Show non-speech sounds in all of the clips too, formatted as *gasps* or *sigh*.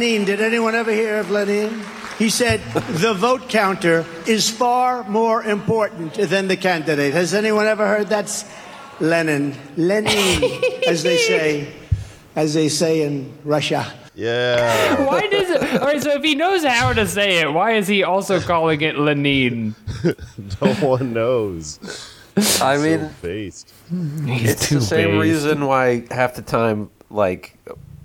Lenin, did anyone ever hear of Lenin? He said the vote counter is far more important than the candidate. Has anyone ever heard that's Lenin? Lenin, *laughs* as they say, as they say in Russia. Yeah. Why does it? All right, so if he knows how to say it, why is he also calling it Lenin? *laughs* no one knows. I mean, Based. it's the same reason why half the time, like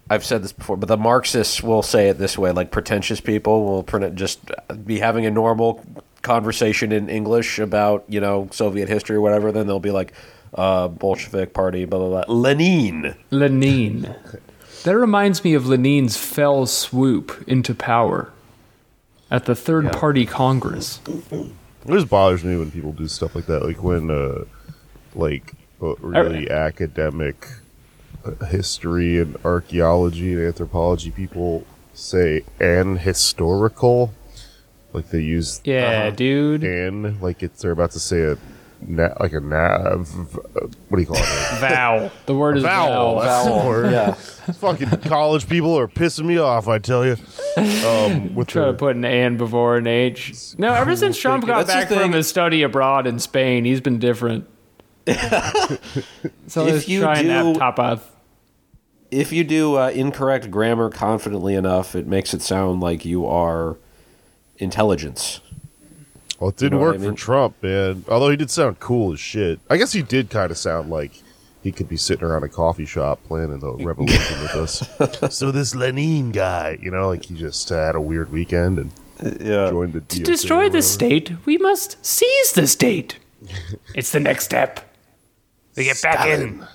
I've said this before, but the Marxists will say it this way: like pretentious people will print just be having a normal conversation in English about you know Soviet history or whatever. Then they'll be like, uh, Bolshevik Party, blah blah blah, Lenin. Lenin. That reminds me of Lenin's fell swoop into power at the Third Party Congress. It just bothers me when people do stuff like that, like when, uh, like, uh, really academic uh, history and archaeology and anthropology people say "an historical," like they use Yeah, dude. "an" like it's they're about to say a na- like a nav. What do you call it? *laughs* Vowel. The word is vowel. vowel. That's the Vowel, word. yeah. *laughs* Fucking college people are pissing me off. I tell you. Um, with Try their- to put an and before an H. No, ever since Trump got That's back from his study abroad in Spain, he's been different. *laughs* so If let's you try and have do- tapas. If you do uh, incorrect grammar confidently enough, it makes it sound like you are intelligence. Well, it didn't You know work I mean? for Trump, man. Although he did sound cool as shit. I guess he did kind of sound like he could be sitting around a coffee shop planning the revolution with us. *laughs* So this Lenin guy, you know, like he just uh, had a weird weekend and Yeah. joined the To DOJ destroy the state, we must seize the state. it's the next step. We get back in.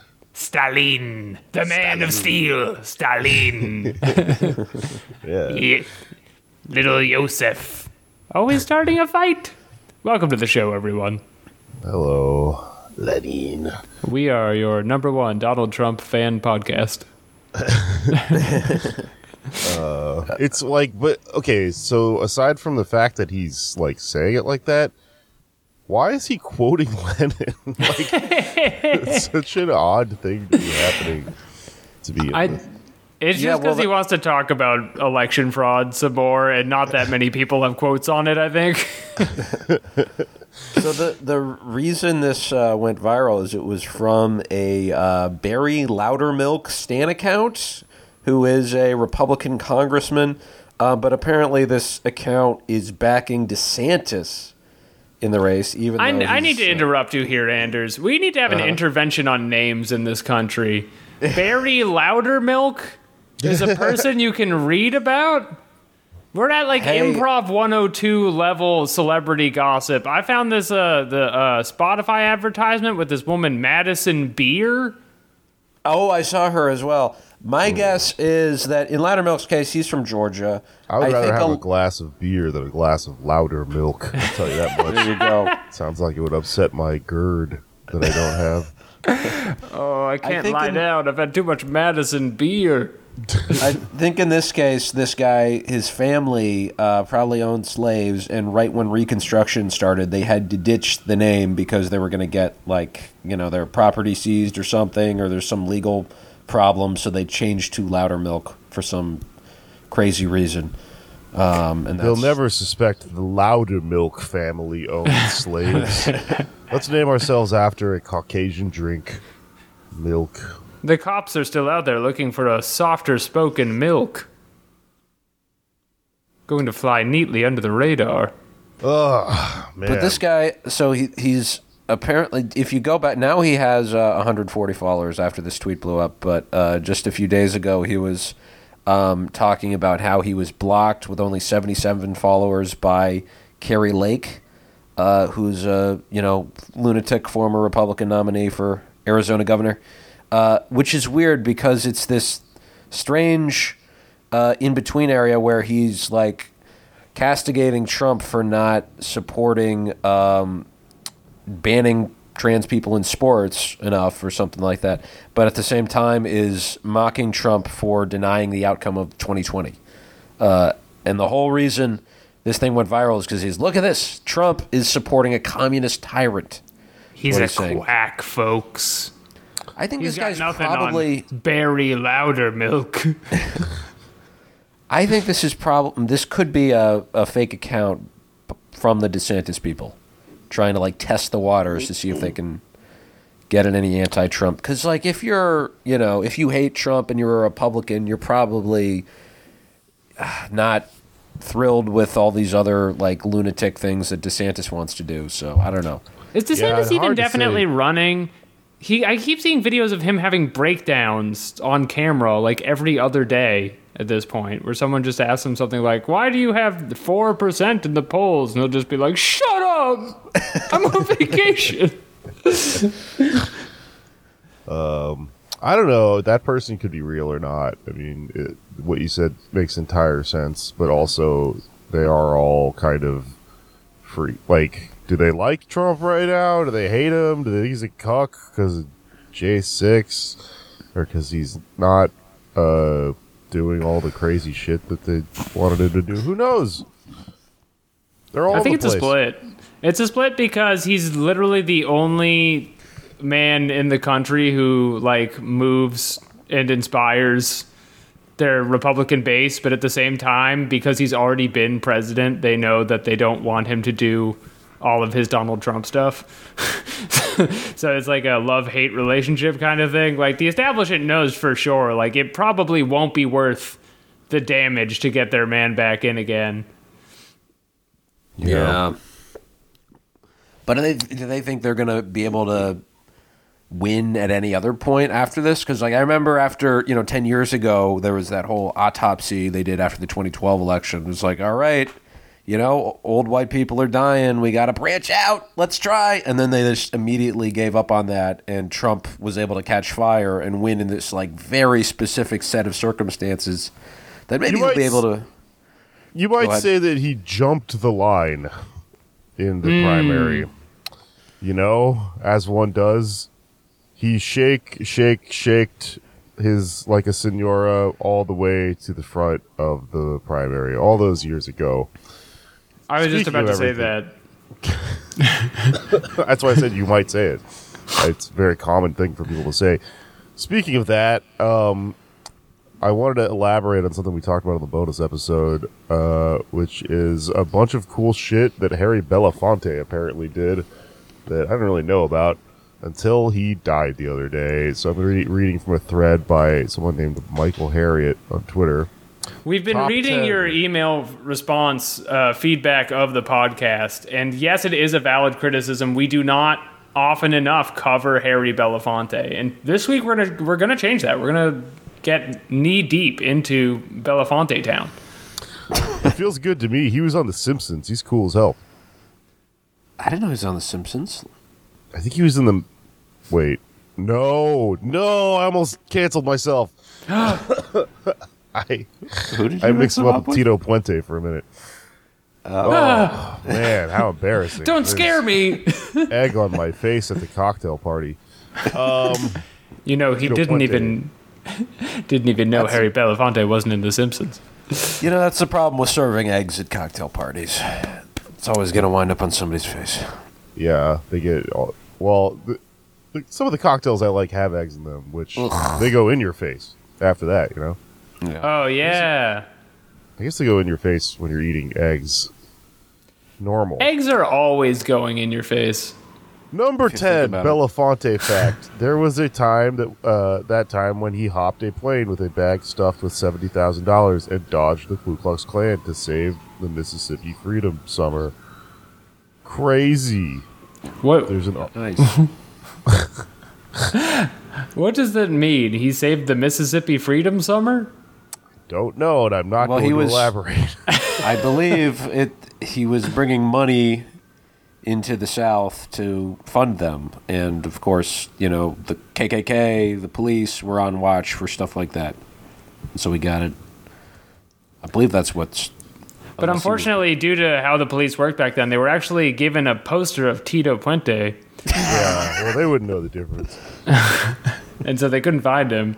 Stalin, the man of steel, Stalin. *laughs* Yeah. Ye- Little Yosef. Always starting a fight. Welcome to the show, everyone. Hello, Lenin. We are your number one Donald Trump fan podcast. *laughs* Uh, it's like, but okay. So aside from the fact that he's like saying it like that, why is he quoting *laughs* Lenin? like, it's *laughs* such an odd thing to be happening. To be, I. It's Yeah, just because well, he wants to talk about election fraud some more, and not that many people have quotes on it. I think. So the the reason this uh, went viral is it was from a uh, Barry Loudermilk Stan account, who is a Republican congressman, uh, but apparently this account is backing DeSantis in the race. Even I, though I need to uh, interrupt you here, Anders. We need to have Uh-huh. an intervention on names in this country. *laughs* Barry Loudermilk is a *laughs* person you can read about. We're at like Hey. improv 102 level celebrity gossip. I found this uh the uh, Spotify advertisement with this woman Madison Beer. Oh, I saw her as well. My guess is that in Loudermilk's case, he's from Georgia. I would rather think have a- a glass of beer than a glass of louder milk. I'll tell you that much. *laughs* There you go. Sounds like it would upset my GERD that I don't have. *laughs* Oh, I can't think lie in- down. I've had too much Madison Beer. *laughs* I think in this case, this guy, his family uh, probably owned slaves, and right when Reconstruction started, they had to ditch the name because they were going to get like you know their property seized or something, or there's some legal problem, so they changed to louder milk for some crazy reason. Um, and They'll never suspect the Louder Milk family owned *laughs* slaves. Let's name ourselves after a Caucasian drink. Milk. The cops are still out there looking for a softer spoken milk. Going to fly neatly under the radar. Ugh, man. But this guy, so he he's apparently, if you go back now, he has uh, 140 followers after this tweet blew up. But uh, just a few days ago, he was um, talking about how he was blocked with only 77 followers by Kari Lake, uh, who's a you know lunatic former Republican nominee for Arizona governor, uh, which is weird because it's this strange uh, in between area where he's like castigating Trump for not supporting um, banning trans people in sports enough or something like that, but at the same time is mocking Trump for denying the outcome of 2020. Uh, and the whole reason this thing went viral is because he's look at this Trump is supporting a communist tyrant. He's a he's quack, folks. I think He's this guy's nothing probably. on Barry Louder milk. *laughs* I think this is probably this could be a, a fake account from the DeSantis people, trying to like test the waters to see if they can get in any anti-Trump. Because like if you're you know if you hate Trump and you're a Republican, you're probably uh, not thrilled with all these other like lunatic things that DeSantis wants to do. So I don't know. Is DeSantis Yeah, even definitely running? He, I keep seeing videos of him having breakdowns on camera like every other day at this point, where someone just asks him something like, "Why do you have four percent in the polls?" and he'll just be like, "Shut up! I'm on vacation." *laughs* um, I don't know. That person could be real or not. I mean, it, what you said makes entire sense, but also they are all kind of free. Like, do they like Trump right now? Do they hate him? Do they think he's a cuck because of J6? Or because he's not uh, doing all the crazy shit that they wanted him to do? Who knows? They're all I think it's the a split. It's a split because he's literally the only man in the country who like moves and inspires their Republican base, but at the same time, because he's already been president, they know that they don't want him to do all of his Donald Trump stuff. *laughs* so it's like a love hate relationship kind of thing. Like the establishment knows for sure, like it probably won't be worth the damage to get their man back in again. Yeah. But do they do they think they're gonna be able to win at any other point after this? Because like I remember after you know ten years ago there was that whole autopsy they did after the 2012 election. It was like, all right, you know, old white people are dying. We got to branch out. Let's try. And then they just immediately gave up on that, and Trump was able to catch fire and win in this like very specific set of circumstances that maybe You he'll be able to. You might say that he jumped the line in the Hmm. primary. You know, as one does. He shake, shake, shaked his like a senora all the way to the front of the primary all those years ago. I was just about to say that. *laughs* That's why I said you might say it. It's a very common thing for people to say. Speaking of that, um, I wanted to elaborate on something we talked about in the bonus episode, uh, which is a bunch of cool shit that Harry Belafonte apparently did that I didn't really know about until he died the other day. So I'm re- reading from a thread by someone named Michael Harriot on Twitter. We've been Top reading 10. your email response uh, feedback of the podcast, and yes, it is a valid criticism. We do not often enough cover Harry Belafonte, and this week we're gonna we're gonna change that. We're gonna get knee deep into Belafonte Town. It feels good to me. He was on The Simpsons. He's cool as hell. I didn't know he was on The Simpsons. I think he was in the. Wait. No, no, I almost canceled myself. *gasps* I Who did I mixed him up with Tito Puente for a minute. Oh. oh man, how embarrassing! Don't There's scare me. Egg on my face at the cocktail party. *laughs* Um, you know he Tito didn't Puente. even *laughs* didn't even know Harry Belafonte wasn't in The Simpsons. You know, that's the problem with serving eggs at cocktail parties. It's always going to wind up on somebody's face. Yeah, they get all, well. The, the, some of the cocktails I like have eggs in them, which they go in your face after that. You know, Oh yeah, I guess they go in your face when you're eating eggs. Normal. eggs are always going in your face. Number ten, about it. Belafonte *laughs* fact. there was a time that uh, that time when he hopped a plane with a bag stuffed with seventy thousand dollars and dodged the Ku Klux Klan to save the Mississippi Freedom Summer. Crazy. What There's an Nice. *laughs* what does that mean? He saved the Mississippi Freedom Summer? don't know, and I'm not Well, going he to was- elaborate. *laughs* I believe it. He was bringing money into the South to fund them. And of course, you know, the KKK, the police were on watch for stuff like that. So we got it. I believe that's what's. But unfortunately, due to how the police worked back then, they were actually given a poster of Tito Puente, Yeah, well, they wouldn't know the difference. *laughs* and so they couldn't find him.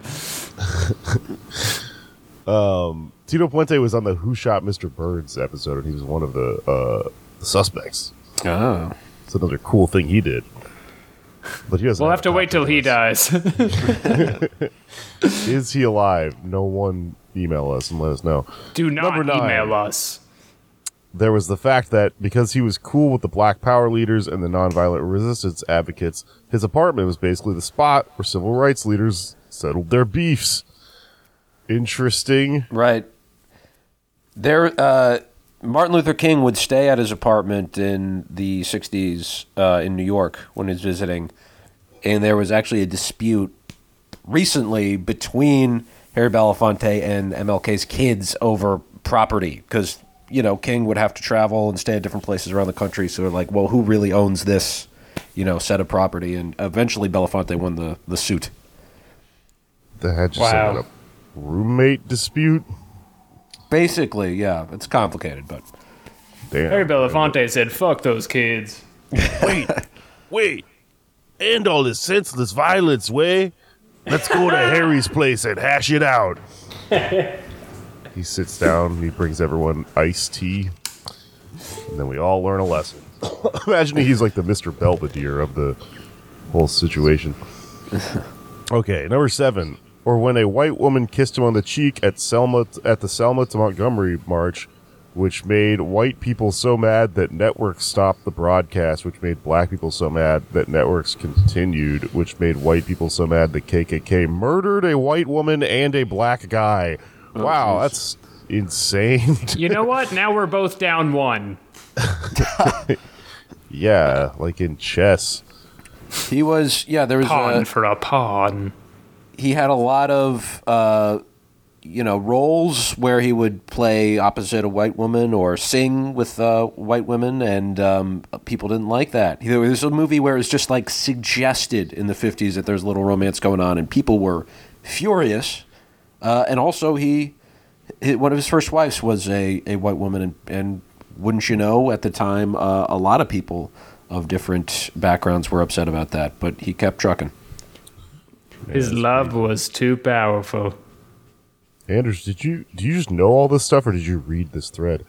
um, Tito Puente was on the Who Shot Mr. Burns episode, and he was one of the uh, the suspects. Oh. It's another cool thing he did. But he doesn't. We'll have have to wait till he dies. dies. *laughs* Is he alive? No one email us and let us know. Do not Number nine. email us. There was the fact that because he was cool with the Black Power leaders and the nonviolent resistance advocates, his apartment was basically the spot where civil rights leaders settled their beefs. Interesting. Right. There, uh, Martin Luther King would stay at his apartment in the 60s uh, in New York when he was visiting. And there was actually a dispute recently between Harry Belafonte and MLK's kids over property because, you know, King would have to travel and stay at different places around the country. So, they're like, well, who really owns this, you know, set of property? And eventually Belafonte won the, the suit. They had just Wow. a roommate dispute. Basically, yeah, it's complicated, but. Damn. Harry Belafonte said, "Fuck those kids." *laughs* wait, wait. End all this senseless violence, way. Let's go to Harry's place and hash it out. *laughs* he sits down, he brings everyone iced tea, and then we all learn a lesson. *laughs* Imagine he's like the Mr. Belvedere of the whole situation. Okay, number seven. Or when a white woman kissed him on the cheek at Selma at the Selma to Montgomery march, which made white people so mad that networks stopped the broadcast, which made black people so mad that networks continued, which made white people so mad that KKK murdered a white woman and a black guy. Oh, wow, that's insane. *laughs* You know what? Now we're both down one. *laughs* yeah, like in chess. He was, yeah, there was Pawn a, for a pawn. He had a lot of uh, you know roles where he would play opposite a white woman or sing with uh, white women, and um, people didn't like that. There was a movie where it was just like suggested in the fifties that there's a little romance going on, and people were furious. Uh, and also, he, hi one of his first wives was a, a white woman, and, and wouldn't you know, at the time, uh, a lot of people of different backgrounds were upset about that, but he kept trucking. His love was too powerful. Anders, did you do you just know all this stuff, or did you read this thread?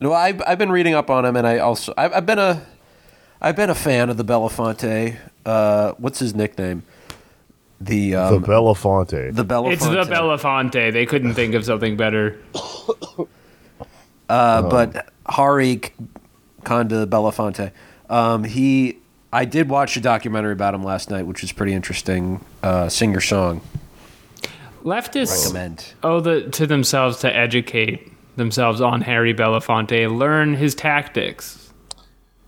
No, I've I've been reading up on him, and I also I've, I've been a I've been a fan of the Belafonte. Uh, what's his nickname? The um, the Belafonte. the Belafonte. It's the Belafonte. They couldn't think of something better. *coughs* Uh, but Hari Conda Belafonte. Um, he I did watch a documentary about him last night, which was pretty interesting. Uh, Singer song. Leftists Recommend. owe the, to themselves to educate themselves on Harry Belafonte. Learn his tactics.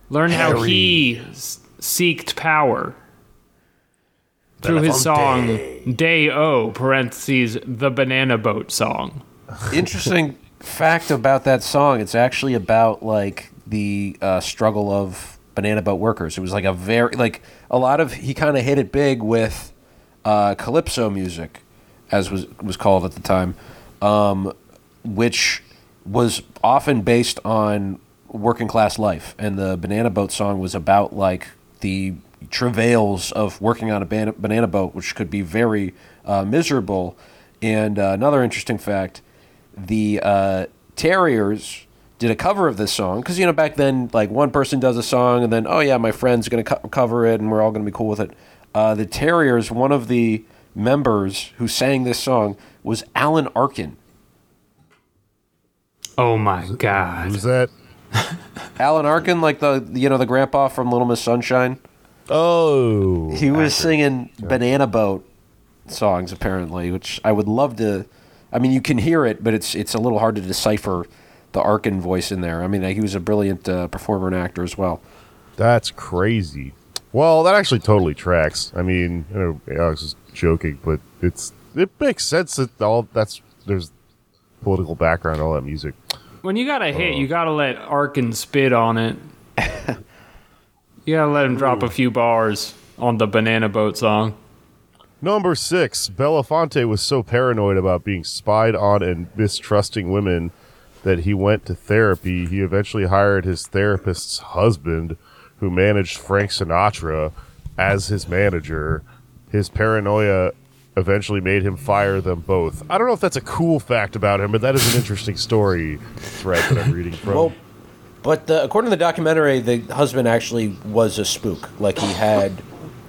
Learn how he s- seeked power through his song "Day O" (parentheses the Banana Boat song). Interesting fact about that song. It's actually about like the uh, struggle of banana boat workers. It was like a very like a lot of he kind of hit it big with uh, calypso music, as was was called at the time, um, which was often based on working class life. And the banana boat song was about like the travails of working on a ban- banana boat, which could be very uh, miserable. And uh, another interesting fact the uh, Tarriers did a cover of this song because you know back then like one person does a song and then oh yeah my friend's gonna co- cover it and we're all gonna be cool with it. Uh, the Tarriers, one of the members who sang this song was Alan Arkin. Oh my God! Who's that? *laughs* Alan Arkin, like the you know the grandpa from Little Miss Sunshine. Oh, He was singing Banana Boat songs apparently, which I would love to. I mean, you can hear it, but it's it's a little hard to decipher the Arkin voice in there. I mean, he was a brilliant uh, performer and actor as well. That's crazy. Well, that actually totally tracks. I mean, you know, Alex is joking, but it's it makes sense that all that's there's political background, all that music. When you got a hit, you got to let Arkin spit on it. *laughs* You gotta let him drop a few bars on the banana boat song. Number six, Belafonte was so paranoid about being spied on and mistrusting women that he went to therapy. He eventually hired his therapist's husband, who managed Frank Sinatra, as his manager. His paranoia eventually made him fire them both. I don't know if that's a cool fact about him, but that is an interesting story thread that I'm reading from. Well, but the, according to the documentary, the husband actually was a spook. Like he had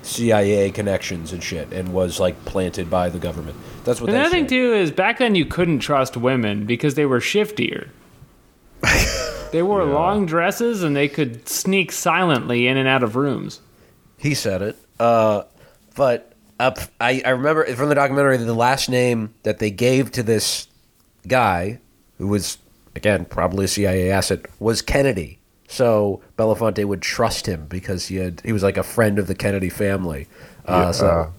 CIA connections and shit, and was like planted by the government. That's what. Another thing too is back then you couldn't trust women because they were shiftier. *laughs* they wore long dresses and they could sneak silently in and out of rooms. He said it. Uh, but up, I, I remember from the documentary the last name that they gave to this guy, who was again probably a CIA asset, was Kennedy. So Belafonte would trust him because he had he was like a friend of the Kennedy family. Uh, Yeah. So it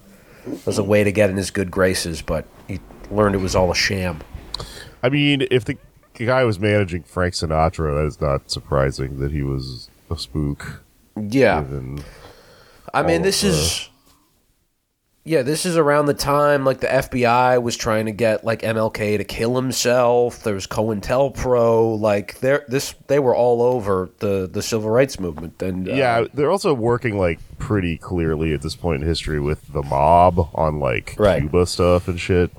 was a way to get in his good graces, but he learned it was all a sham. I mean, if the guy was managing Frank Sinatra, that is not surprising that he was a spook. Yeah. I mean, this the- is yeah, this is around the time like the FBI was trying to get like MLK to kill himself. There was COINTELPRO, like they this they were all over the the civil rights movement. And uh, Yeah, they're also working like pretty clearly at this point in history with the mob on like Right. Cuba stuff and shit.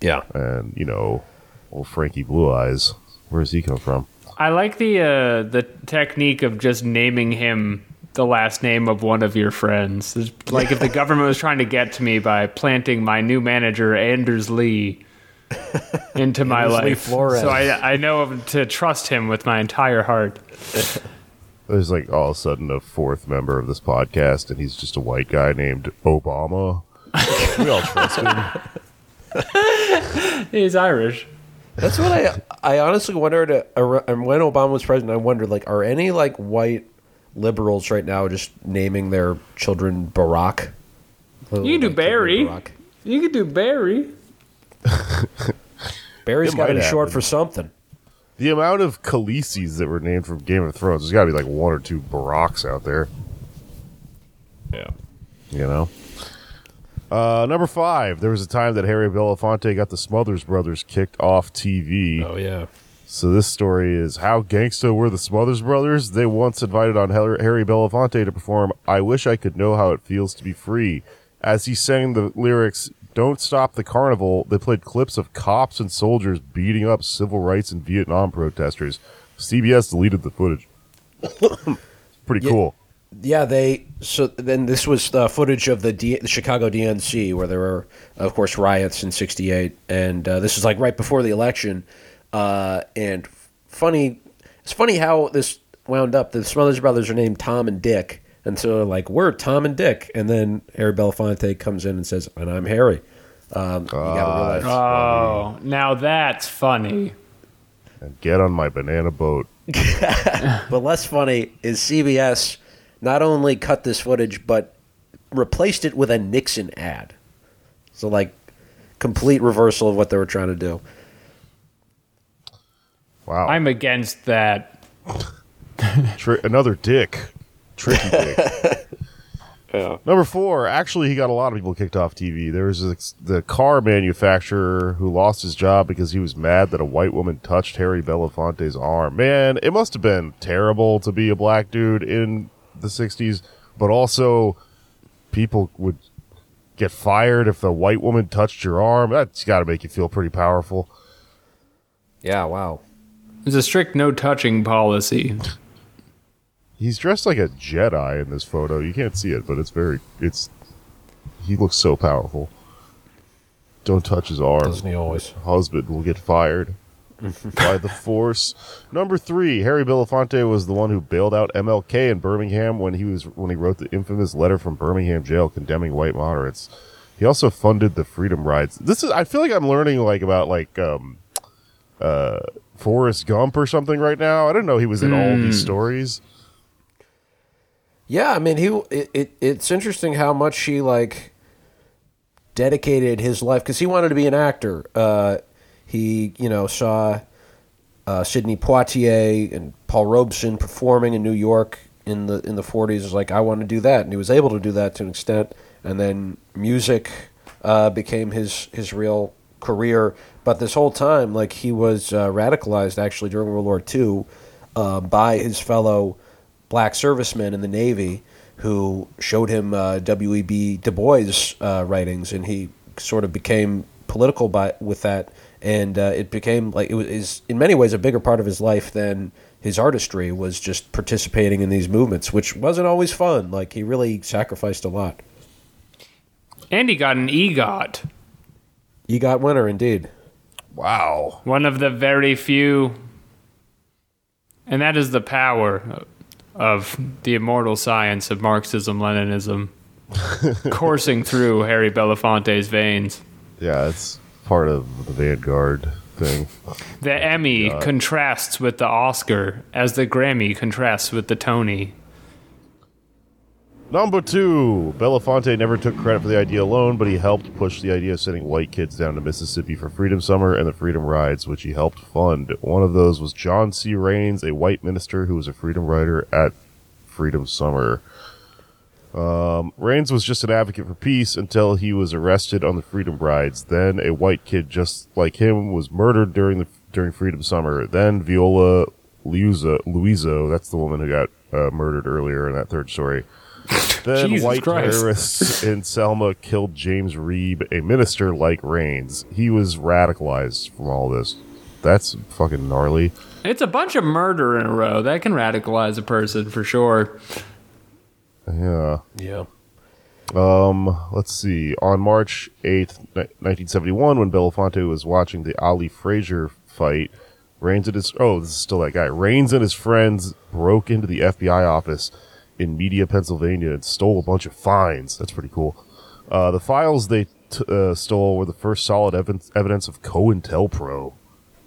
yeah, And you know, old Frankie Blue Eyes. Where does he come from? I like the uh, the technique of just naming him the last name of one of your friends. It's like if the *laughs* government was trying to get to me by planting my new manager Anders Lee *laughs* into my Anders Lee life, so I I know to trust him with my entire heart. *laughs* There's like all of a sudden a fourth member of this podcast, and he's just a white guy named Obama. we all trust him. He's Irish. that's what I I honestly wondered. Uh, when Obama was president, I wondered like, are any like white liberals right now just naming their children Barack? Little, You can do like, Barry. Barack. You could do Barry. Barry's It got to might be short for something. The amount of Khaleesi's that were named from Game of Thrones, there's got to be like one or two Baracks out there. Yeah. You know. Uh, number five. There was a time that Harry Belafonte got the Smothers Brothers kicked off TV. Oh yeah. So this story is how gangsta were the Smothers Brothers. They once invited on Harry Belafonte to perform "I Wish I Could Know How It Feels to Be Free." As he sang the lyrics "Don't Stop the Carnival," they played clips of cops and soldiers beating up civil rights and Vietnam protesters. CBS deleted the footage. Pretty Yeah. cool. Yeah, they. So then this was uh, footage of the, D, the Chicago DNC where there were, of course, riots in '68, and uh, this is like right before the election. Uh, and funny, it's funny how this wound up. The Smothers Brothers are named Tom and Dick, and so they're like we're Tom and Dick, and then Harry Belafonte comes in and says, "And I'm Harry." Um, you gotta realize- Oh, now that's funny. And get on my banana boat. *laughs* *laughs* But less funny is CBS not only cut this footage but replaced it with a Nixon ad. So like complete reversal of what they were trying to do. Wow. I'm against that. *laughs* Tri- another dick. Tricky dick. *laughs* Number four. Actually, he got a lot of people kicked off TV. There was this, the car manufacturer who lost his job because he was mad that a white woman touched Harry Belafonte's arm. Man, it must have been terrible to be a black dude in the 60s, but also people would get fired if the white woman touched your arm. That's got to make you feel pretty powerful. Yeah, wow. There's a strict no touching policy. He's dressed like a Jedi in this photo. You can't see it, but it's very it's he looks so powerful. Don't touch his arm. Doesn't he always? Husband will get fired *laughs* by the force. Number three, Harry Belafonte was the one who bailed out MLK in Birmingham when he was when he wrote the infamous letter from Birmingham jail condemning white moderates. He also funded the freedom rides. This is I feel like I'm learning like about like um uh Forrest Gump or something right now. I didn't know he was in all these stories. Yeah, I mean he it, it it's interesting how much he like dedicated his life because he wanted to be an actor. Uh, he you know saw uh, Sidney Poitier and Paul Robeson performing in New York in the in the 40s was like I want to do that and he was able to do that to an extent and then music uh, became his his real career but this whole time like he was uh, radicalized actually during World War II uh, by his fellow black servicemen in the Navy who showed him uh, W.E.B. Du Bois uh, writings and he sort of became political by with that and uh, it became like it was in many ways a bigger part of his life than his artistry was just participating in these movements, which wasn't always fun. Like he really sacrificed a lot. And he got an EGOT, EGOT winner, indeed. Wow. one of the very few. And that is the power of the immortal science of Marxism Leninism *laughs* coursing through Harry Belafonte's veins. Yeah, it's part of the Vanguard thing. The Emmy contrasts with the Oscar as the Grammy contrasts with the Tony. Number two, Belafonte never took credit for the idea alone, but he helped push the idea of sending white kids down to Mississippi for Freedom Summer and the Freedom Rides, which he helped fund. One of those was John C. Raines, a white minister who was a freedom rider at Freedom Summer. Um, Raines was just an advocate for peace until he was arrested on the Freedom Rides. Then a white kid just like him was murdered during the during Freedom Summer. Then Viola Liuzzo, Liuzzo that's the woman who got uh, murdered earlier in that third story. *laughs* Then Jesus white Christ. terrorists in Selma killed James Reeb, a minister like Raines. He was radicalized from all this. That's fucking gnarly. It's a bunch of murder in a row. That can radicalize a person for sure. Yeah. Yeah. Um, let's see. On March 8th, 1971, when Belafonte was watching the Ali Frazier fight, Raines and his oh, this is still that guy. Raines and his friends broke into the FBI office in Media, Pennsylvania, and stole a bunch of fines. That's pretty cool. Uh, the files they t- uh, stole were the first solid evidence, evidence of COINTELPRO.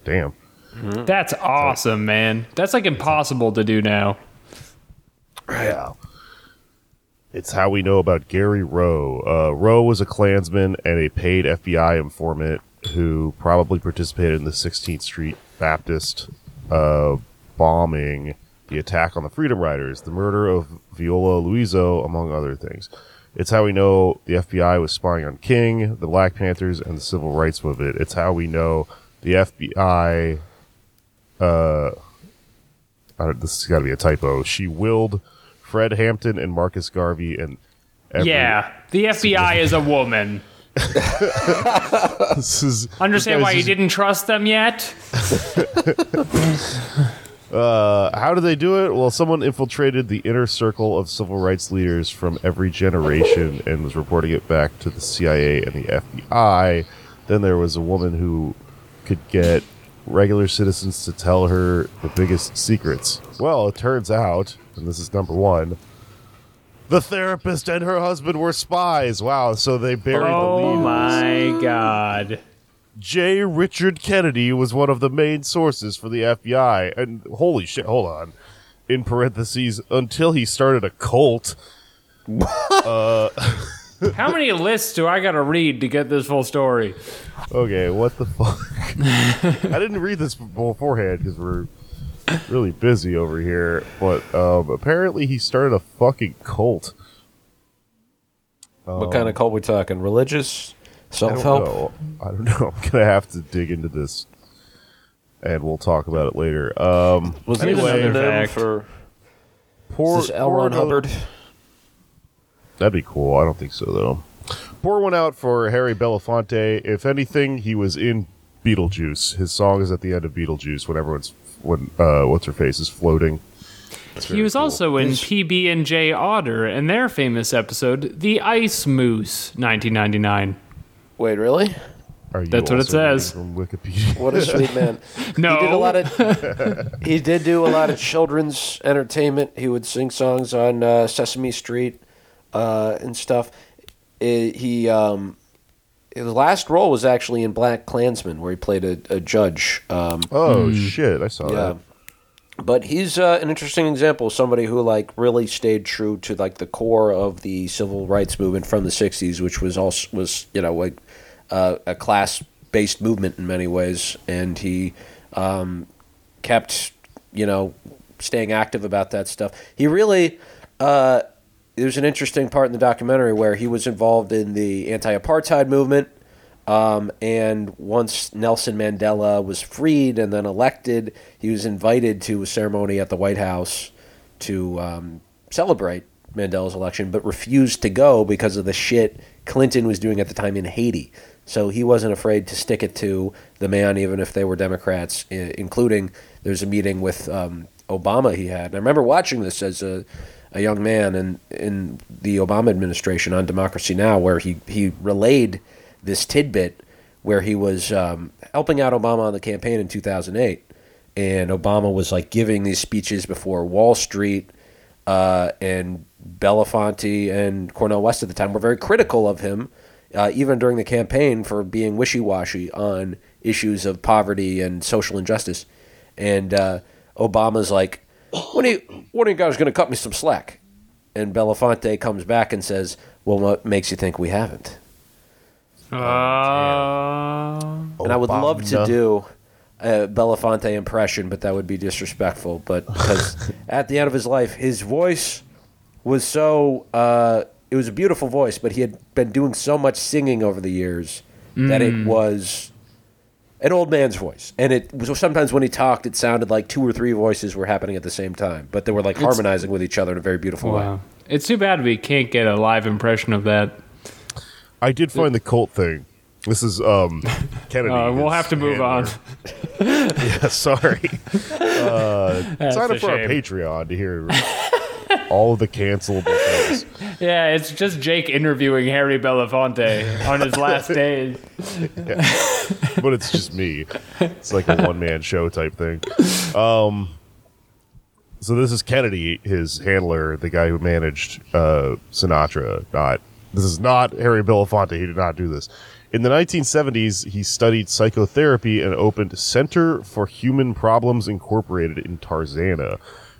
Damn. That's awesome, man. That's like impossible to do now. Yeah. It's how we know about Gary Rowe. Uh, Rowe was a Klansman and a paid FBI informant who probably participated in the 16th Street Baptist uh, bombing, the attack on the Freedom Riders, the murder of Viola Liuzzo, among other things. It's how we know the FBI was spying on King, the Black Panthers, and the Civil Rights Movement. It's how we know the FBI. Uh, I don't- this has got to be a typo. She willed Fred Hampton and Marcus Garvey and every, yeah, the FBI is a woman. *laughs* This is Understand why guy's you didn't trust them yet? *laughs* Uh, how did they do it? Well, someone infiltrated the inner circle of civil rights leaders from every generation and was reporting it back to the CIA and the FBI. Then there was a woman who could get regular citizens to tell her the biggest secrets. Well, it turns out, and this is number one, the therapist and her husband were spies. Wow, so they buried the Oh my god. Jay Richard Kennedy was one of the main sources for the FBI. And holy shit, hold on. In parentheses, until he started a cult. *laughs* How many lists do I gotta read to get this full story? Okay, what the fuck? *laughs* I didn't read this beforehand because we're really busy over here. But um, apparently he started a fucking cult. What kind of cult we talking? Religious? I Self help? I don't know. *laughs* I'm gonna have to dig into this, and we'll talk about it later. Um, Was he Anyway, another name fact. for poor, is this L. Ron Hubbard? That'd be cool. I don't think so though. Pour one out for Harry Belafonte. If anything, he was in Beetlejuice. His song is at the end of Beetlejuice when everyone's when uh, what's her face is floating. He was also in PB and J Otter and their famous episode, The Ice Moose, 1999. Wait, really? Are you That's what it also reading says. from Wikipedia. What a sweet man. No, *laughs* He did a lot of. *laughs* he did do a lot of children's entertainment. He would sing songs on uh, Sesame Street uh, and stuff. He um, his last role was actually in BlacKkKlansman, where he played a, a judge. Um, Oh shit! I saw yeah. that. But he's uh, an interesting example of somebody who like really stayed true to like the core of the civil rights movement from the '60s, which was also was you know like uh, a class based movement in many ways, and he um, kept you know staying active about that stuff. He really. Uh, there's an interesting part in the documentary where he was involved in the anti-apartheid movement. Um, and once Nelson Mandela was freed and then elected, he was invited to a ceremony at the White House to um, celebrate Mandela's election, but refused to go because of the shit Clinton was doing at the time in Haiti. So he wasn't afraid to stick it to the man, even if they were Democrats, including there's a meeting with um, Obama he had. And I remember watching this as a, a young man in, in the Obama administration on Democracy Now!, where he, he relayed this tidbit where he was um, helping out Obama on the campaign in 2008. And Obama was like giving these speeches before Wall Street, uh, and Belafonte and Cornel West at the time were very critical of him, uh, even during the campaign, for being wishy washy on issues of poverty and social injustice. And uh, Obama's like, when are you, when are you guys going to cut me some slack? And Belafonte comes back and says, Well, what makes you think we haven't? Uh, And I would love to do a Belafonte impression, but that would be disrespectful. But because *laughs* at the end of his life, his voice was so uh, it was a beautiful voice, but he had been doing so much singing over the years that it was an old man's voice. And it was sometimes when he talked, it sounded like two or three voices were happening at the same time, but they were like harmonizing with each other in a very beautiful way. It's too bad we can't get a live impression of that. I did find the cult thing. This is um *laughs* Kennedy. Uh, we'll have to move on. *laughs* yeah, sorry. *laughs* Uh, That's sign up for our. Patreon to hear all the cancelable things. Yeah, it's just Jake interviewing Harry Belafonte on his last *laughs* day. but it's just me. It's like a one man show type thing. Um, so this is Kennedy, his handler, the guy who managed uh, Sinatra. Not this is not Harry Belafonte. He did not do this. In the 1970s, he studied psychotherapy and opened Center for Human Problems Incorporated in Tarzana.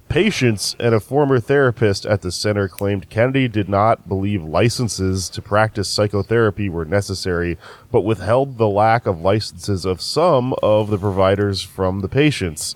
Patients and a former therapist at the center claimed Kennedy did not believe licenses to practice psychotherapy were necessary, but withheld the lack of licenses of some of the providers from the patients.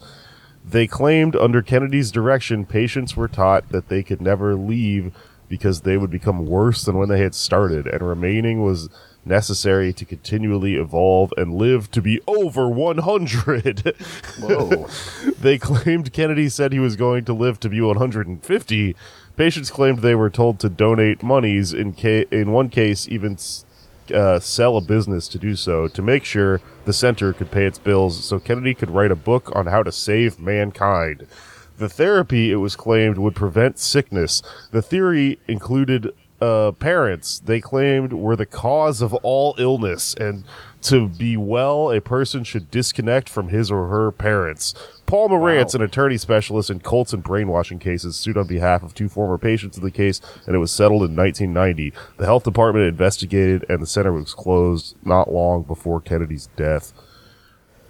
They claimed under Kennedy's direction, patients were taught that they could never leave because they would become worse than when they had started, and remaining was necessary to continually evolve and live to be over 100. Whoa. *laughs* They claimed Kennedy said he was going to live to be 150. Patients claimed they were told to donate monies, in, ca- in one case, even s- uh, sell a business to do so, to make sure the center could pay its bills so Kennedy could write a book on how to save mankind. The therapy, it was claimed, would prevent sickness. The theory included uh, parents they claimed were the cause of all illness, and to be well, a person should disconnect from his or her parents. Paul Morantz, an attorney specialist in cults and brainwashing cases, sued on behalf of two former patients in the case, and it was settled in 1990. The health department investigated, and the center was closed not long before Kennedy's death.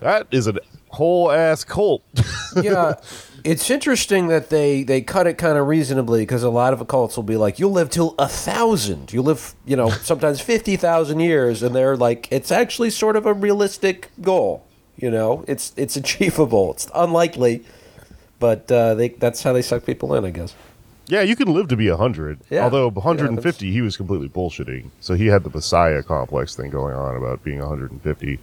That is a whole ass cult. *laughs* yeah, it's interesting that they they cut it kind of reasonably because a lot of cults will be like, "You'll live till a thousand. You live, you know, *laughs* sometimes fifty thousand years," and they're like, "It's actually sort of a realistic goal. You know, it's it's achievable. It's unlikely, but uh, they that's how they suck people in, I guess." Yeah, you can live to be 100. Yeah, Although it 150, he was completely bullshitting. So he had the Messiah complex thing going on about being 150.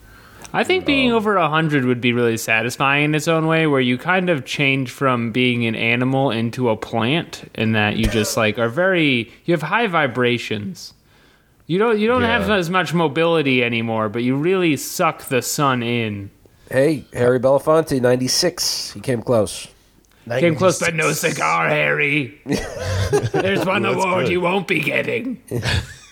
I think being over a hundred would be really satisfying in its own way, where you kind of change from being an animal into a plant, in that you just like are very you have high vibrations. You don't you don't Yeah. have as much mobility anymore, but you really suck the sun in. Hey, Harry Belafonte, ninety six. He came close. Came close, but no cigar, Harry. *laughs* There's one That's award good. you won't be getting. *laughs*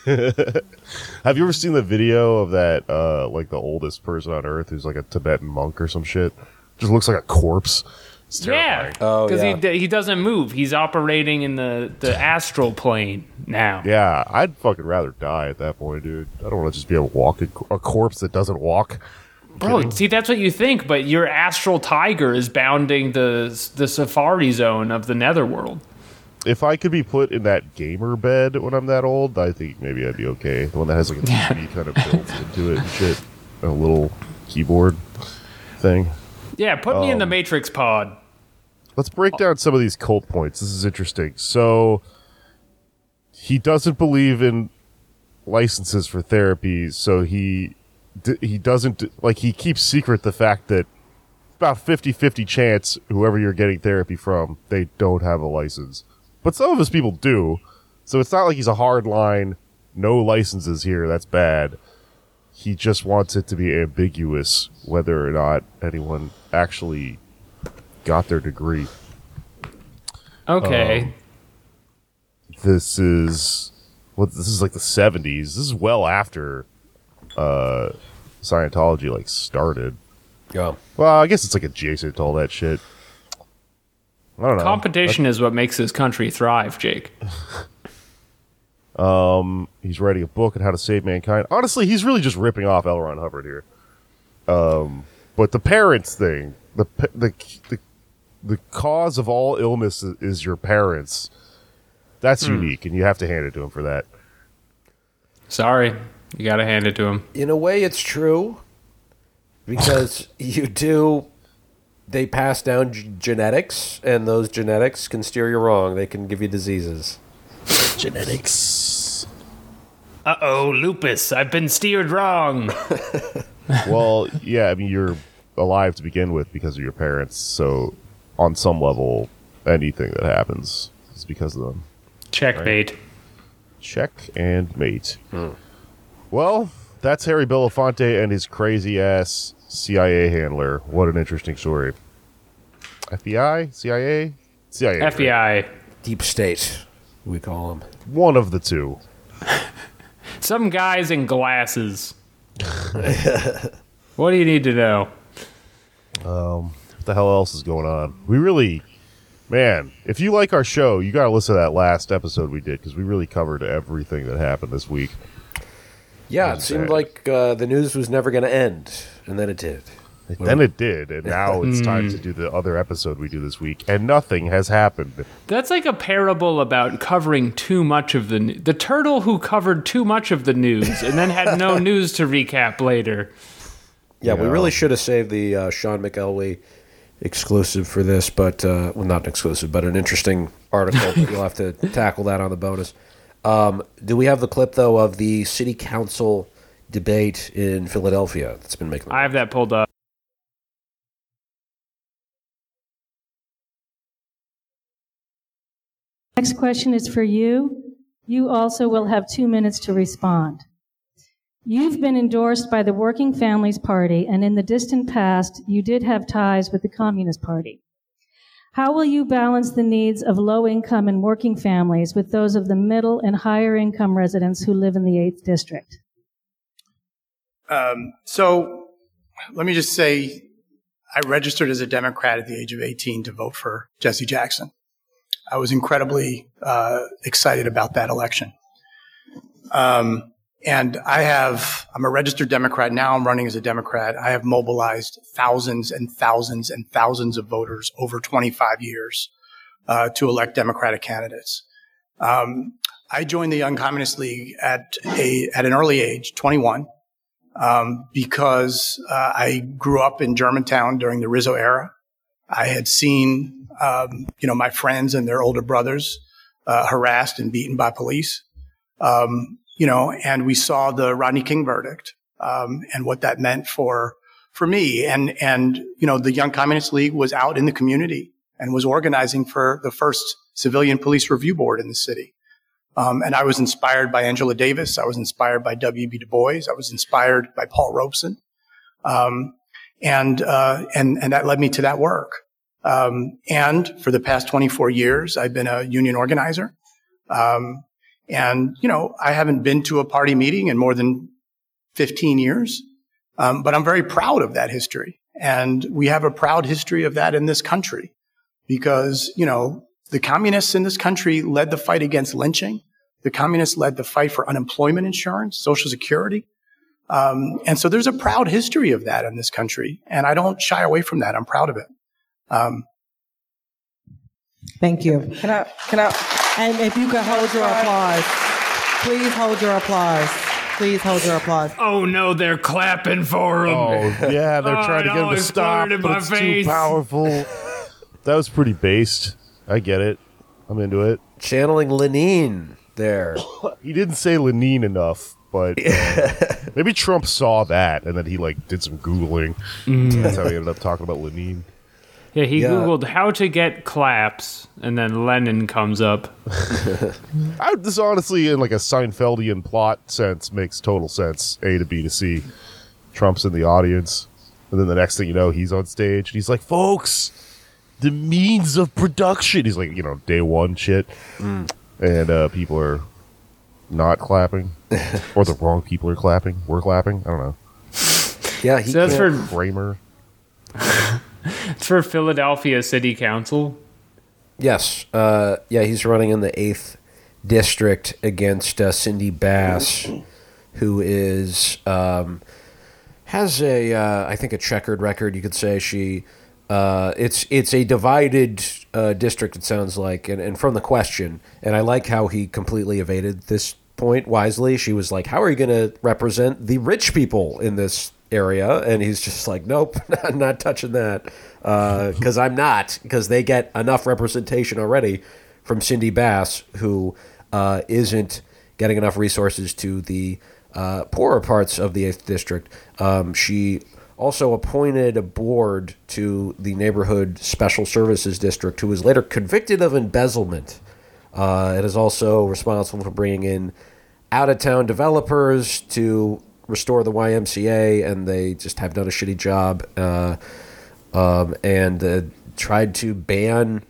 *laughs* Have you ever seen the video of that, uh, like the oldest person on earth who's like a Tibetan monk or some shit? Just looks like a corpse. It's Yeah, terrifying. Oh, because yeah. he he doesn't move. He's operating in the the *laughs* astral plane now. Yeah, I'd fucking rather die at that point, dude. I don't want to just be able to walk a, a corpse that doesn't walk. Bro, see that's what you think, but your astral tiger is bounding the the safari zone of the netherworld. If I could be put in that gamer bed when I'm that old, I think maybe I'd be okay. The one that has like a TV kind of built into it and shit, a little keyboard thing. Yeah, put me in the Um, Matrix pod. let's break down some of these cult points. This is interesting. So he doesn't believe in licenses for therapy, so he he doesn't like he keeps secret the fact that about 50-50 chance whoever you're getting therapy from, they don't have a license. But some of his people do. So it's not like he's a hard line, no licenses here, that's bad. He just wants it to be ambiguous whether or not anyone actually got their degree. Okay. This is what this is like the 70s. This is well after uh Scientology like started. Go. Well, I guess it's like adjacent to all that shit. I don't know. Competition is what makes this country thrive, Jake. *laughs* He's writing a book on how to save mankind. Honestly, he's really just ripping off L. Ron Hubbard here. Um, but the parents thing, the the the the cause of all illness is, is your parents. That's unique, and you have to hand it to him for that. Sorry. You got to hand it to him. In a way, it's true because *laughs* you do. They pass down g- genetics, and those genetics can steer you wrong. They can give you diseases. Genetics. Uh oh, lupus. I've been steered wrong. *laughs* well, yeah, I mean, you're alive to begin with because of your parents. So, on some level, anything that happens is because of them. Checkmate. Check and mate. Well, that's Harry Belafonte and his crazy ass CIA handler. What an interesting story. FBI, CIA, CIA, right? FBI. Deep state, we call them. One of the two. *laughs* Some guys in glasses. *laughs* what do you need to know? What the hell else is going on? We really, man, if you like our show, you got to listen to that last episode we did because we really covered everything that happened this week. Yeah, it seemed bad. like uh, the news was never going to end, and then it did. Then it did, and now *laughs* it's time to do the other episode we do this week, and nothing has happened. That's like a parable about covering too much of the n- the turtle who covered too much of the news and then had no *laughs* news to recap later. Yeah, we really should have saved the uh, Sean McElwee exclusive for this, but uh, well, not an exclusive, but an interesting article. but you'll have to *laughs* tackle that on the bonus. Um, do we have the clip though of the city council debate in Philadelphia that's been making? I have that pulled up. Next question is for you. You also will have two minutes to respond. You've been endorsed by the Working Families Party, and in the distant past, you did have ties with the Communist Party. How will you balance the needs of low income and working families with those of the middle and higher income residents who live in the 8th District? Um, so let me just say, I registered as a Democrat at the age of 18 to vote for Jesse Jackson. I was incredibly uh, excited about that election. Um, and I have, I'm a registered Democrat. Now I'm running as a Democrat. I have mobilized thousands and thousands and thousands of voters over 25 years uh, to elect Democratic candidates. Um, I joined the Young Communist League at a at an early age, 21, um, because uh, I grew up in Germantown during the Rizzo era. I had seen, um, you know, my friends and their older brothers uh, harassed and beaten by police. Um, you know, and we saw the Rodney King verdict um, and what that meant for for me. And and you know, the Young Communist League was out in the community and was organizing for the first civilian police review board in the city. Um, and I was inspired by Angela Davis. I was inspired by W.B. Du Bois. I was inspired by Paul Robeson. Um, and, uh, and, and that led me to that work. Um, and for the past 24 years, I've been a union organizer. Um, and, you know, I haven't been to a party meeting in more than 15 years. Um, but I'm very proud of that history. And we have a proud history of that in this country because, you know, the communists in this country led the fight against lynching. The communists led the fight for unemployment insurance, social security. Um, and so there's a proud history of that in this country. And I don't shy away from that. I'm proud of it. Um, Thank you. Can I, can I, and if you could hold your applause, please hold your applause. Please hold your applause. Oh no, they're clapping for him. Oh yeah, they're Oh, trying to it get him to stop, in but my it's face. too powerful. *laughs* that was pretty based. I get it. I'm into it. Channeling Lenin there. *coughs* He didn't say Lenin enough, but uh, *laughs* maybe Trump saw that and then he like did some googling. That's how he ended up talking about Lenin. Yeah, he Yeah. googled how to get claps, and then Lenin comes up. *laughs* I, this honestly, in like a Seinfeldian plot sense, makes total sense. A to B to C. Trump's in the audience, and then the next thing you know, he's on stage, and he's like, "Folks, the means of production." He's like, you know, day one shit, and uh, people are not clapping, or the wrong people are clapping. We're clapping. I don't know. Yeah, he So that's for Kramer. *laughs* it's for Philadelphia City Council. Yes, uh, yeah, he's running in the eighth district against uh, Cindy Bass, who is um, has a uh, I think a checkered record. You could say she. Uh, it's it's a divided uh, district. It sounds like, and, and from the question, and I like how he completely evaded this point wisely. She was like, "How are you going to represent the rich people in this area?" And he's just like, "Nope, *laughs* not, not touching that, because I'm not, because they get enough representation already from Cindy Bass, who uh, isn't getting enough resources to the uh, poorer parts of the eighth district. Um, she also appointed a board to the neighborhood special services district, who was later convicted of embezzlement. Uh, it is also responsible for bringing in out of town developers to restore the YMCA, and they just have done a shitty job uh, um, and uh, tried to ban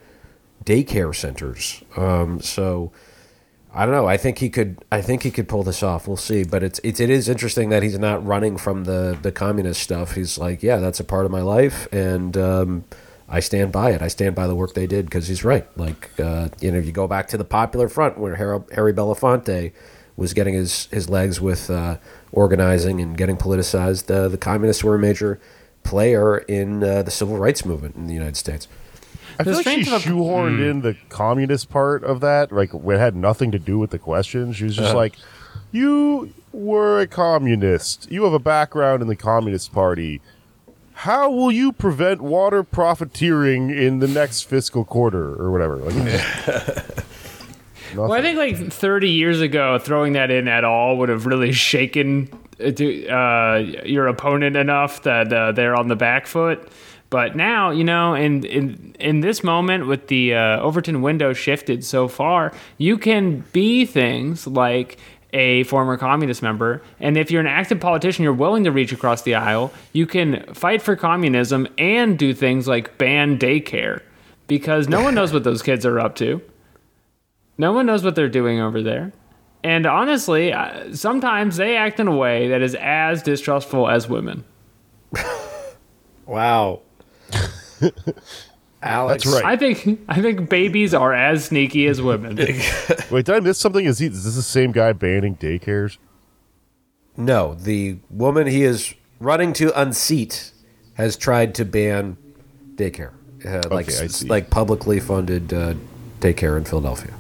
daycare centers. Um, so I don't know. I think he could. I think he could pull this off. We'll see. But it's, it's it is interesting that he's not running from the the communist stuff. He's like, yeah, that's a part of my life, and um, I stand by it. I stand by the work they did because he's right. Like uh, you know, you go back to the Popular Front where Harry, Harry Belafonte was getting his his legs with uh, organizing and getting politicized, uh, the communists were a major player in uh, the civil rights movement in the United States. I feel The like she strength of a- shoehorned in the communist part of that. Like, it had nothing to do with the question. She was just Uh-huh. like, "You were a communist. You have a background in the Communist Party. How will you prevent water profiteering in the next fiscal quarter or whatever?" Like, *laughs* Well, I think like 30 years ago, throwing that in at all would have really shaken uh, uh, your opponent enough that uh, they're on the back foot. But now, you know, in in in this moment with the uh, Overton window shifted so far, you can be things like a former communist member, and if you're an active politician, you're willing to reach across the aisle. You can fight for communism and do things like ban daycare, because no one knows what those kids are up to. No one knows what they're doing over there. And honestly, uh, sometimes they act in a way that is as distrustful as women. *laughs* Wow. *laughs* Alex. That's right. I think I think babies are as sneaky as women. *laughs* Wait, did I miss something? Is he? Is this the same guy banning daycares? No, the woman he is running to unseat has tried to ban daycare, uh, like Okay, I s- see. like publicly funded uh, daycare in Philadelphia.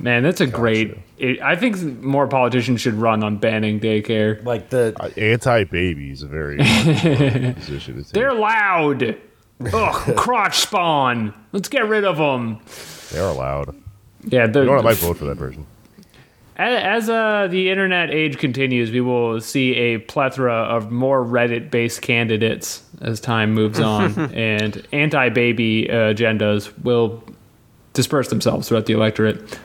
Man, that's a great. It, I think more politicians should run on banning daycare. Like the Uh, Anti-baby is a very *laughs* position. to take. They're loud. *laughs* Ugh, crotch spawn. Let's get rid of them. They're allowed. Yeah, the, You know what? I might vote for that person. As, as uh, the internet age continues, we will see a plethora of more Reddit-based candidates as time moves *laughs* on, and anti-baby uh, agendas will disperse themselves throughout the electorate.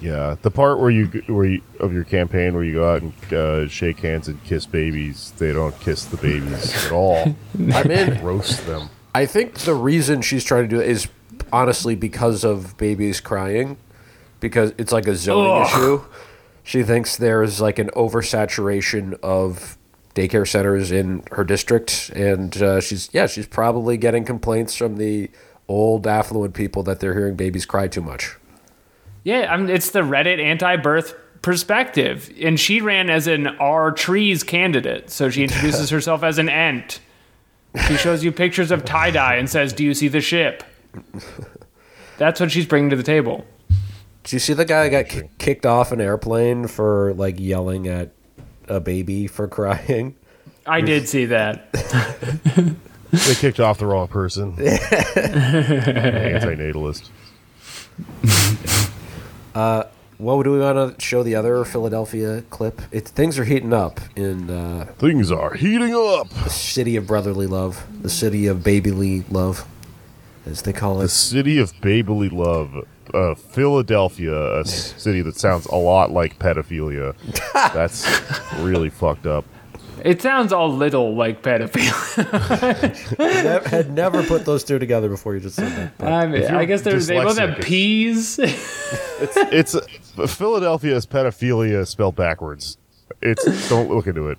Yeah, the part where you where you, of your campaign where you go out and uh, shake hands and kiss babies, they don't kiss the babies *laughs* at all. I'm in. *laughs* Roast them. I think the reason she's trying to do it is honestly because of babies crying, because it's like a zoning Ugh. issue. She thinks there's like an oversaturation of daycare centers in her district, and uh, she's yeah, she's probably getting complaints from the old affluent people that they're hearing babies cry too much. Yeah, I mean, it's the Reddit anti-birth perspective, and she ran as an R trees candidate, so she introduces *laughs* herself as an ent. She shows you pictures of tie dye and says, "Do you see the ship?" That's what she's bringing to the table. Did you see the guy that got ki- kicked off an airplane for like yelling at a baby for crying? I did see that. *laughs* They kicked off the wrong person. *laughs* Antinatalist. Well, do we want to show the other Philadelphia clip? It, things are heating up in uh, Things are heating up. the city of brotherly love, the city of babyly love, as they call it. The city of Babely Love, uh, Philadelphia, a city that sounds a lot like pedophilia. *laughs* That's really fucked up. It sounds a little like pedophilia. I had never put those two together before you just said that. I mean, I guess they're, they both dyslexic, have it's- P's. It's Philadelphia is pedophilia spelled backwards. It's don't look into it.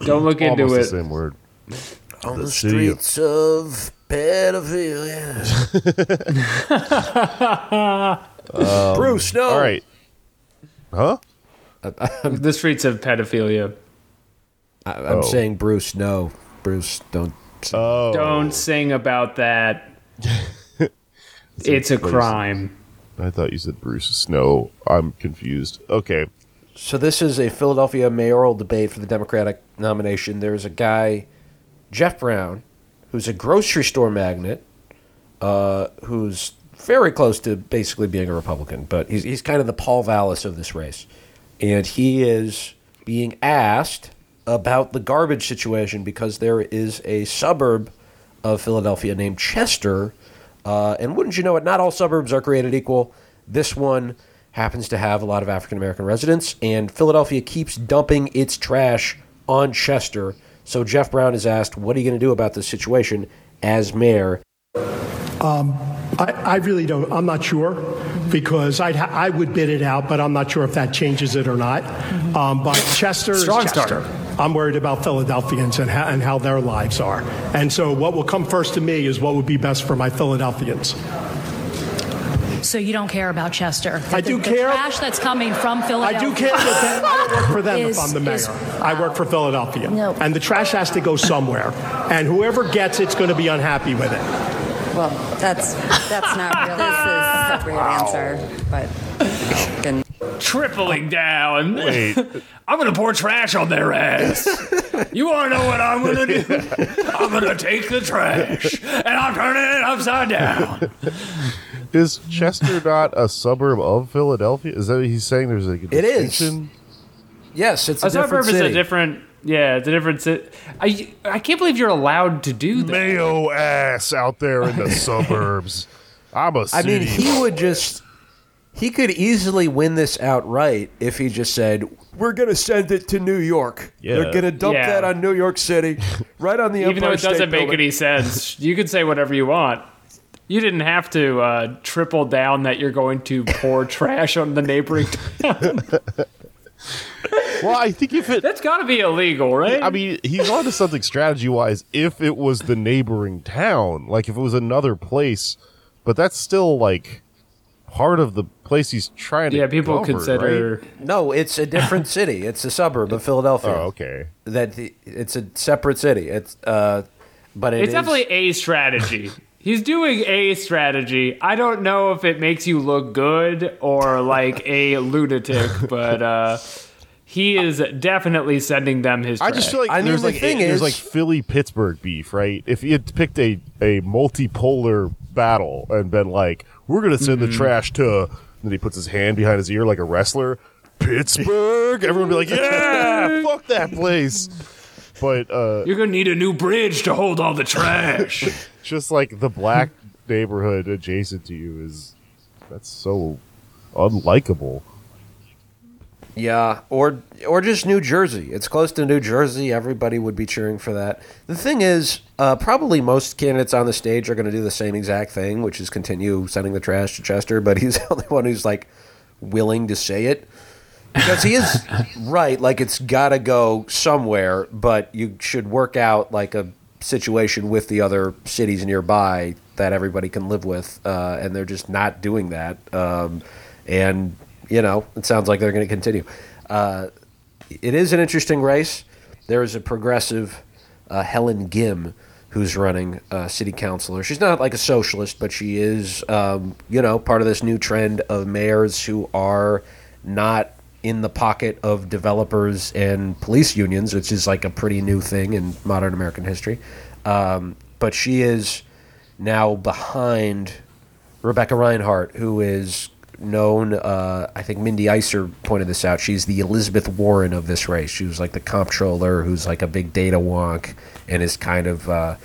Don't look into Almost the same word. On the the streets of pedophilia. *laughs* Um, Bruce, no. All right. Huh? The streets of pedophilia. I, I'm Oh. saying Bruce, no. Bruce, don't. Oh, Don't sing about that. *laughs* it's a please. crime. I thought you said Bruce Snow. I'm confused. Okay. So this is a Philadelphia mayoral debate for the Democratic nomination. There's a guy, Jeff Brown, who's a grocery store magnate, uh, who's very close to basically being a Republican, but he's he's kind of the Paul Vallas of this race, and he is being asked about the garbage situation because there is a suburb of Philadelphia named Chester, uh, and wouldn't you know it, not all suburbs are created equal. This one happens to have a lot of African American residents, and Philadelphia keeps dumping its trash on Chester. So Jeff Brown is asked, "What are you going to do about this situation as mayor?" I, I really don't, I'm not sure, because I'd ha- I would bid it out, but I'm not sure if that changes it or not. Um, But Chester Strong is Chester. starter. I'm worried about Philadelphians and how, and how their lives are. And so what will come first to me is what would be best for my Philadelphians. So you don't care about Chester? I The- do the care. trash that's coming from Philadelphia. I Philadelphia. do care, but then I don't work for them Is- if I'm the mayor. is- I work for Philadelphia. No. And the trash has to go somewhere. And whoever gets it's going to be unhappy with it. Well, that's that's not really *laughs* the appropriate answer, but can Tripling down. Wait. *laughs* I'm gonna pour trash on their ass. *laughs* You wanna know what I'm gonna do? I'm gonna take the trash and I'm turning it upside down. Is Chester not a suburb of Philadelphia? Is that what he's saying? There's a It is. distinction? Yes, it's a, A different suburb is city. a different. Yeah, it's a different. ci- I I can't believe you're allowed to do that. Mayo ass out there in the *laughs* suburbs. I'm a I city. mean, he would just. He could easily win this outright if he just said, "We're going to send it to New York. Yeah. They're going to dump Yeah. that on New York City, *laughs* right on the Even though Empire it doesn't State make Building." any sense, you can say whatever you want. You didn't have to uh, triple down that you're going to pour *laughs* trash on the neighboring. town. well, I think if it, That's got to be illegal, right? I mean, he's onto something strategy wise. If it was the neighboring town, like if it was another place, but that's still like part of the place he's trying to. yeah, people cover, consider. right? No, it's a different *laughs* city. It's a suburb of Philadelphia. Oh, okay. That the, it's a separate city. It's uh, but it It's is- definitely a strategy. *laughs* He's doing a strategy. I don't know if it makes you look good or like a lunatic, *laughs* but uh, he is definitely sending them his. I just feel like I mean, there's the like thing there's is- like Philly Pittsburgh beef, right? If he had picked a a multipolar battle and been like, we're gonna send Mm-hmm. the trash to, and then he puts his hand behind his ear like a wrestler, Pittsburgh. Everyone be like, yeah, *laughs* fuck that place. But uh, You're gonna need a new bridge to hold all the trash. *laughs* just like the black neighborhood adjacent to you is that's so unlikable. Yeah, or or just New Jersey. It's close to New Jersey. Everybody would be cheering for that. The thing is, uh, probably most candidates on the stage are going to do the same exact thing, which is continue sending the trash to Chester. But *laughs* he's the only one who's like willing to say it because he is *laughs* right. Like it's got to go somewhere, but you should work out like a situation with the other cities nearby that everybody can live with, uh, and they're just not doing that. Um, and you know, it sounds like they're going to continue. Uh, it is an interesting race. There is a progressive uh, Helen Gym who's running uh, city councilor. She's not like a socialist, but she is, um, you know, part of this new trend of mayors who are not in the pocket of developers and police unions, which is like a pretty new thing in modern American history. Um, but she is now behind Rebecca Rhynhart, who is known. Uh, I think Mindy Isser pointed this out. She's the Elizabeth Warren of this race. She was like the comptroller, who's like a big data wonk, and is kind of, uh,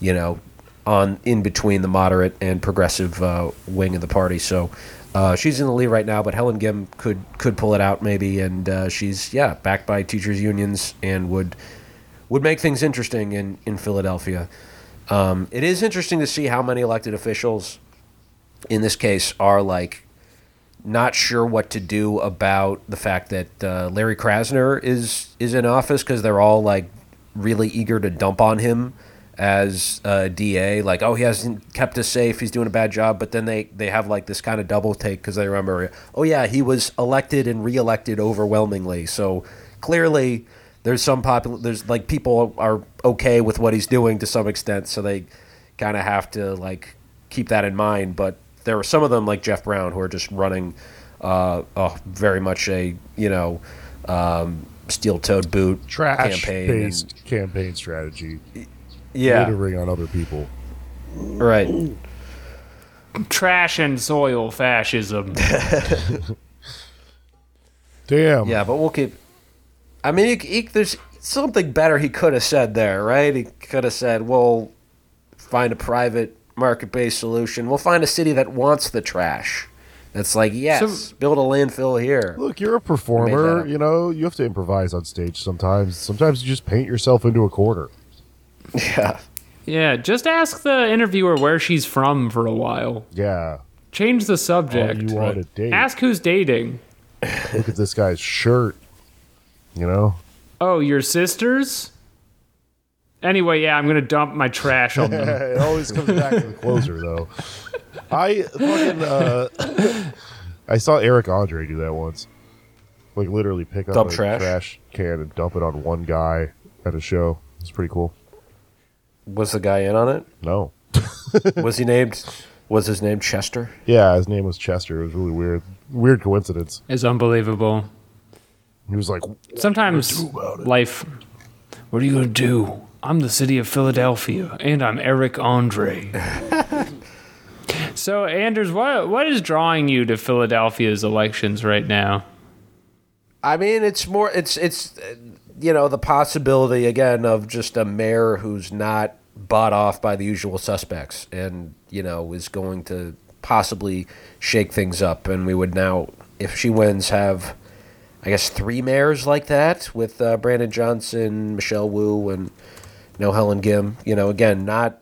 you know, on in between the moderate and progressive uh, wing of the party. So. Uh, she's in the lead right now, but Helen Gym could could pull it out maybe, and uh, she's yeah backed by teachers unions and would would make things interesting in in Philadelphia. Um, it is interesting to see how many elected officials, in this case, are like not sure what to do about the fact that uh, Larry Krasner is is in office because they're all like really eager to dump on him as a DA. Like, oh, he hasn't kept us safe. He's doing a bad job. But then they they have like this kind of double take because they remember, oh yeah, he was elected and reelected overwhelmingly. So clearly there's some popular there's like people are okay with what he's doing to some extent so they kind of have to like keep that in mind but there are some of them like jeff brown who are just running uh, uh very much a you know um, steel-toed boot Trash campaign and- based campaign strategy. Yeah. Littering on other people. right Trash and soil fascism. *laughs* Damn. yeah but we'll keep i mean he, he, there's something better he could have said there right he could have said well find a private market-based solution we'll find a city that wants the trash that's like yes build a landfill here Look, you're a performer. You know, you have to improvise on stage sometimes. Sometimes you just paint yourself into a corner. yeah yeah, just ask the interviewer where she's from for a while. Yeah. Change the subject. you on a date. Ask who's dating. Look at this guy's shirt. You know? Oh, your sisters? Anyway, yeah, I'm gonna dump my trash on them. *laughs* it always comes back to the closer, though. I fucking uh, I saw Eric Andre do that once. Like literally pick up Dump a trash? trash can and dump it on one guy at a show. It's pretty cool. was the guy in on it No. *laughs* was he named was his name chester Yeah, his name was Chester. It was really weird. Weird coincidence. It's unbelievable. He was like, Sometimes life. What are you gonna do? I'm the city of Philadelphia, and I'm Eric Andre. *laughs* so, Anders, what what is drawing you to Philadelphia's elections right now? I mean, it's more. It's it's uh, you know the possibility again of just a mayor who's not bought off by the usual suspects, and you know is going to possibly shake things up. And we would now, if she wins, have I guess three mayors like that with uh, Brandon Johnson, Michelle Wu, and know Helen Gym. You know, again, not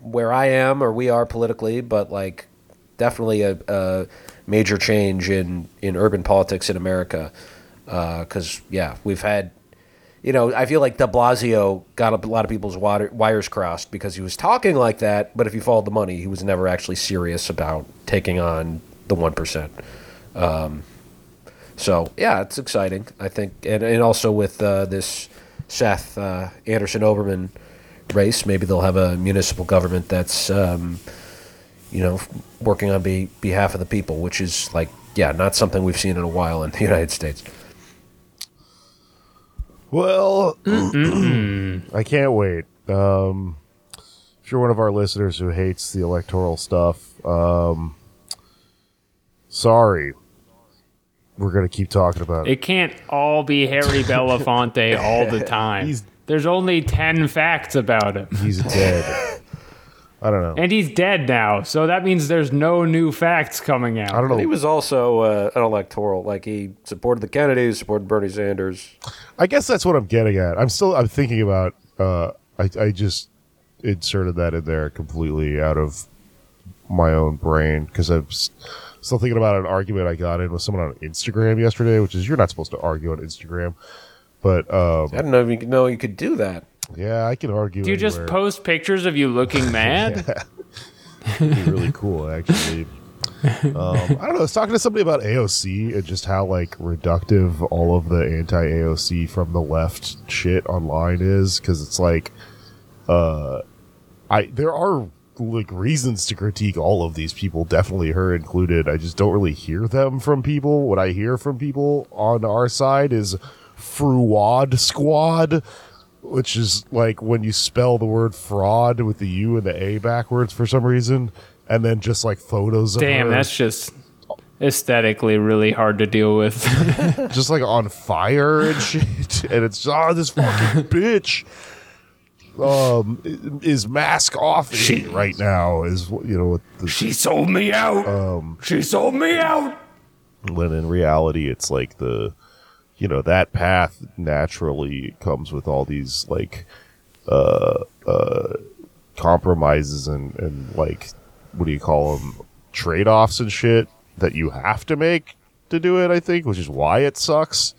where I am or we are politically, but like definitely a, a major change in, in urban politics in America. Because yeah, we've had, you know, I feel like De Blasio got a lot of people's water, wires crossed because he was talking like that, but if you followed the money, he was never actually serious about taking on the one percent. Um, so yeah, it's exciting. I think, and, and also with uh, this Seth uh, Anderson Oberman race, maybe they'll have a municipal government that's um, you know working on be, behalf of the people, which is like yeah, not something we've seen in a while in the *laughs* United States. Well, *clears throat* I can't wait. Um, if you're one of our listeners who hates the electoral stuff, um, sorry. We're going to keep talking about it. It can't all be Harry *laughs* Belafonte all the time. He's- There's only 10 facts about him. He's dead. I don't know. And he's dead now, so that means there's no new facts coming out. I don't know. He was also uh, an electoral, like he supported the Kennedys, supported Bernie Sanders. I guess that's what I'm getting at. I'm still I'm thinking about uh I I just inserted that in there completely out of my own brain because I'm s- still thinking about an argument I got in with someone on Instagram yesterday, which is you're not supposed to argue on Instagram. But um I don't know if you know you could do that. yeah, I can argue. Do you just post pictures of you looking *laughs* mad? It'd be really cool actually. um, I don't know. I was talking to somebody about AOC and just how like reductive all of the anti AOC from the left shit online is because it's like, uh, I there are like reasons to critique all of these people, definitely her included. I just don't really hear them from people. What I hear from people on our side is Fruad Squad. which is like when you spell the word fraud with the U and the A backwards for some reason, and then just like photos of Damn, that's just aesthetically really hard to deal with. *laughs* just like on fire and *laughs* shit. And it's oh this fucking bitch um is mask off She- right now is you know what the, she sold me out. um she sold me out. when in reality it's like the you know that path naturally comes with all these like uh uh compromises and and like what do you call them trade-offs and shit that you have to make to do it i think which is why it sucks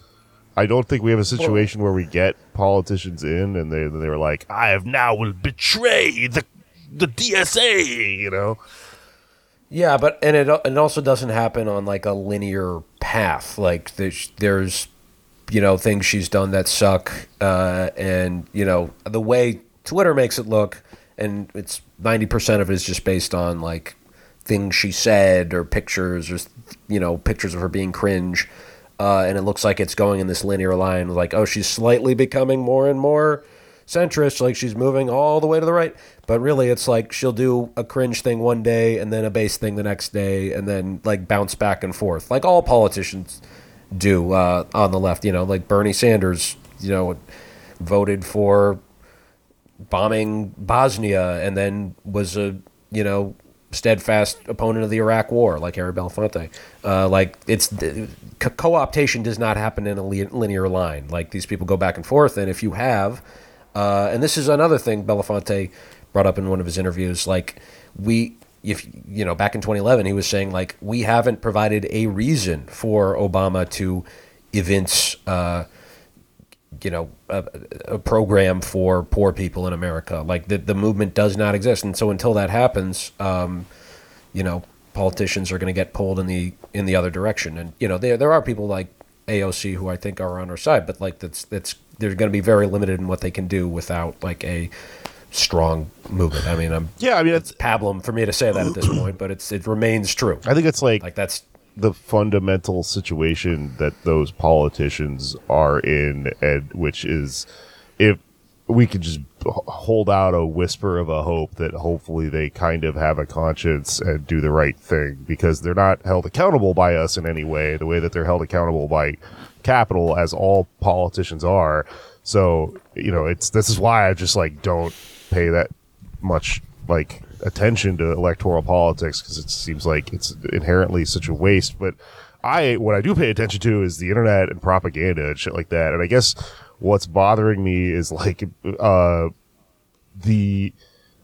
i don't think we have a situation where we get politicians in and they they were like i have now will betray the the dsa you know Yeah, but and it it also doesn't happen on like a linear path. Like there's there's you know things she's done that suck, uh, and you know the way Twitter makes it look, and it's ninety percent of it is just based on like things she said or pictures or you know pictures of her being cringe, uh, and it looks like it's going in this linear line. Like oh, she's slightly becoming more and more centrist, like she's moving all the way to the right. But really, it's like she'll do a cringe thing one day and then a base thing the next day, and then like bounce back and forth, like all politicians do uh, on the left. You know, like Bernie Sanders, you know, voted for bombing Bosnia and then was a you know steadfast opponent of the Iraq War, like Harry Belafonte. Uh, like it's co-optation does not happen in a linear line. Like these people go back and forth, and if you have, uh, and this is another thing Belafonte brought up in one of his interviews, like we. If you know, back in 2011, he was saying like we haven't provided a reason for Obama to evince uh, you know a, a program for poor people in America. Like the the movement does not exist, and so until that happens, um, you know, politicians are going to get pulled in the in the other direction. And you know, there there are people like AOC who I think are on our side, but like that's that's they're going to be very limited in what they can do without like a strong movement. I mean, I'm yeah, I mean it's pablum for me to say that at this point, but it's it remains true. I think it's like like that's the fundamental situation that those politicians are in, and which is if we could just hold out a whisper of a hope that hopefully they kind of have a conscience and do the right thing because they're not held accountable by us in any way, the way that they're held accountable by capital, as all politicians are. So, you know, it's this is why I just like don't pay that much like attention to electoral politics because it seems like it's inherently such a waste. But I, what I do pay attention to is the internet and propaganda and shit like that. And I guess what's bothering me is like, uh, the,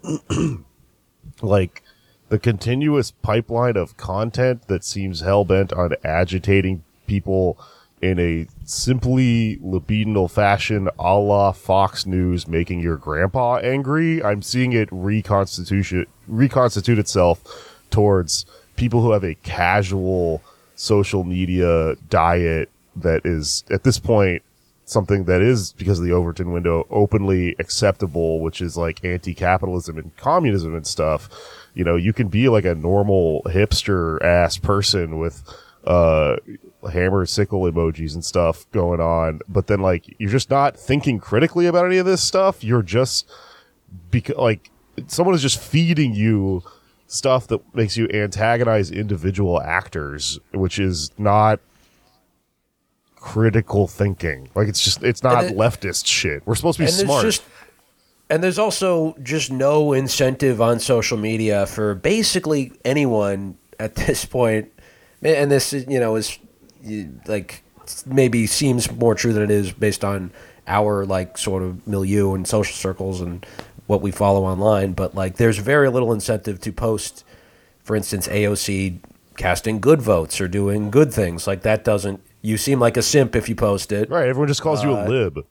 *clears throat* like, the continuous pipeline of content that seems hell bent on agitating people in a simply libidinal fashion a la Fox News making your grandpa angry. I'm seeing it reconstitute reconstitute itself towards people who have a casual social media diet that is at this point something that is because of the Overton window openly acceptable, which is like anti-capitalism and communism and stuff. You know, you can be like a normal hipster ass person with uh hammer sickle emojis and stuff going on, but then like you're just not thinking critically about any of this stuff. You're just because like someone is just feeding you stuff that makes you antagonize individual actors, which is not critical thinking. Like it's just it's not leftist shit. We're supposed to be and smart. just and there's also just no incentive on social media for basically anyone at *laughs* this point and this is you know is like maybe seems more true than it is based on our like sort of milieu and social circles and what we follow online but like there's very little incentive to post for instance AOC casting good votes or doing good things like that doesn't you seem like a simp if you post it right everyone just calls you a Uh, lib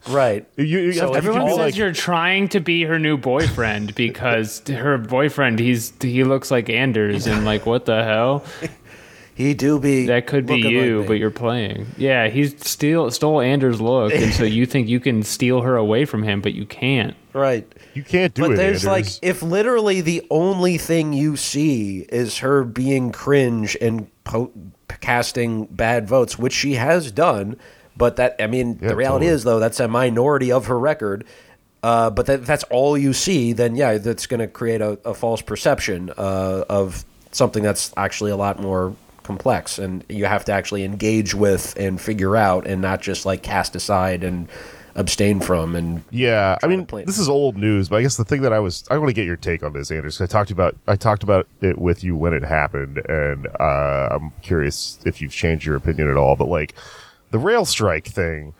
*laughs* right you, you So have to, Everyone you says like you're trying to be her new boyfriend *laughs* because her boyfriend he's he looks like Anders and like what the hell? *laughs* He do be that could be you, like but you're playing. Yeah, he steal stole Anders' look, and so you think you can steal her away from him, but you can't. Right. You can't do but it. there's like if literally the only thing you see is her being cringe and po- casting bad votes, which she has done, But that I mean, Yeah, the reality totally. is though that's a minority of her record. Uh, but that, that's all you see, then yeah, that's going to create a, a false perception uh, of something that's actually a lot more complex, and you have to actually engage with and figure out, and not just like cast aside and abstain from. And Yeah, I mean, this is old news, but I guess the thing that I was I want to get your take on this, Anders. I talked about I talked about it with you when it happened, and uh, I'm curious if you've changed your opinion at all. But like the rail strike thing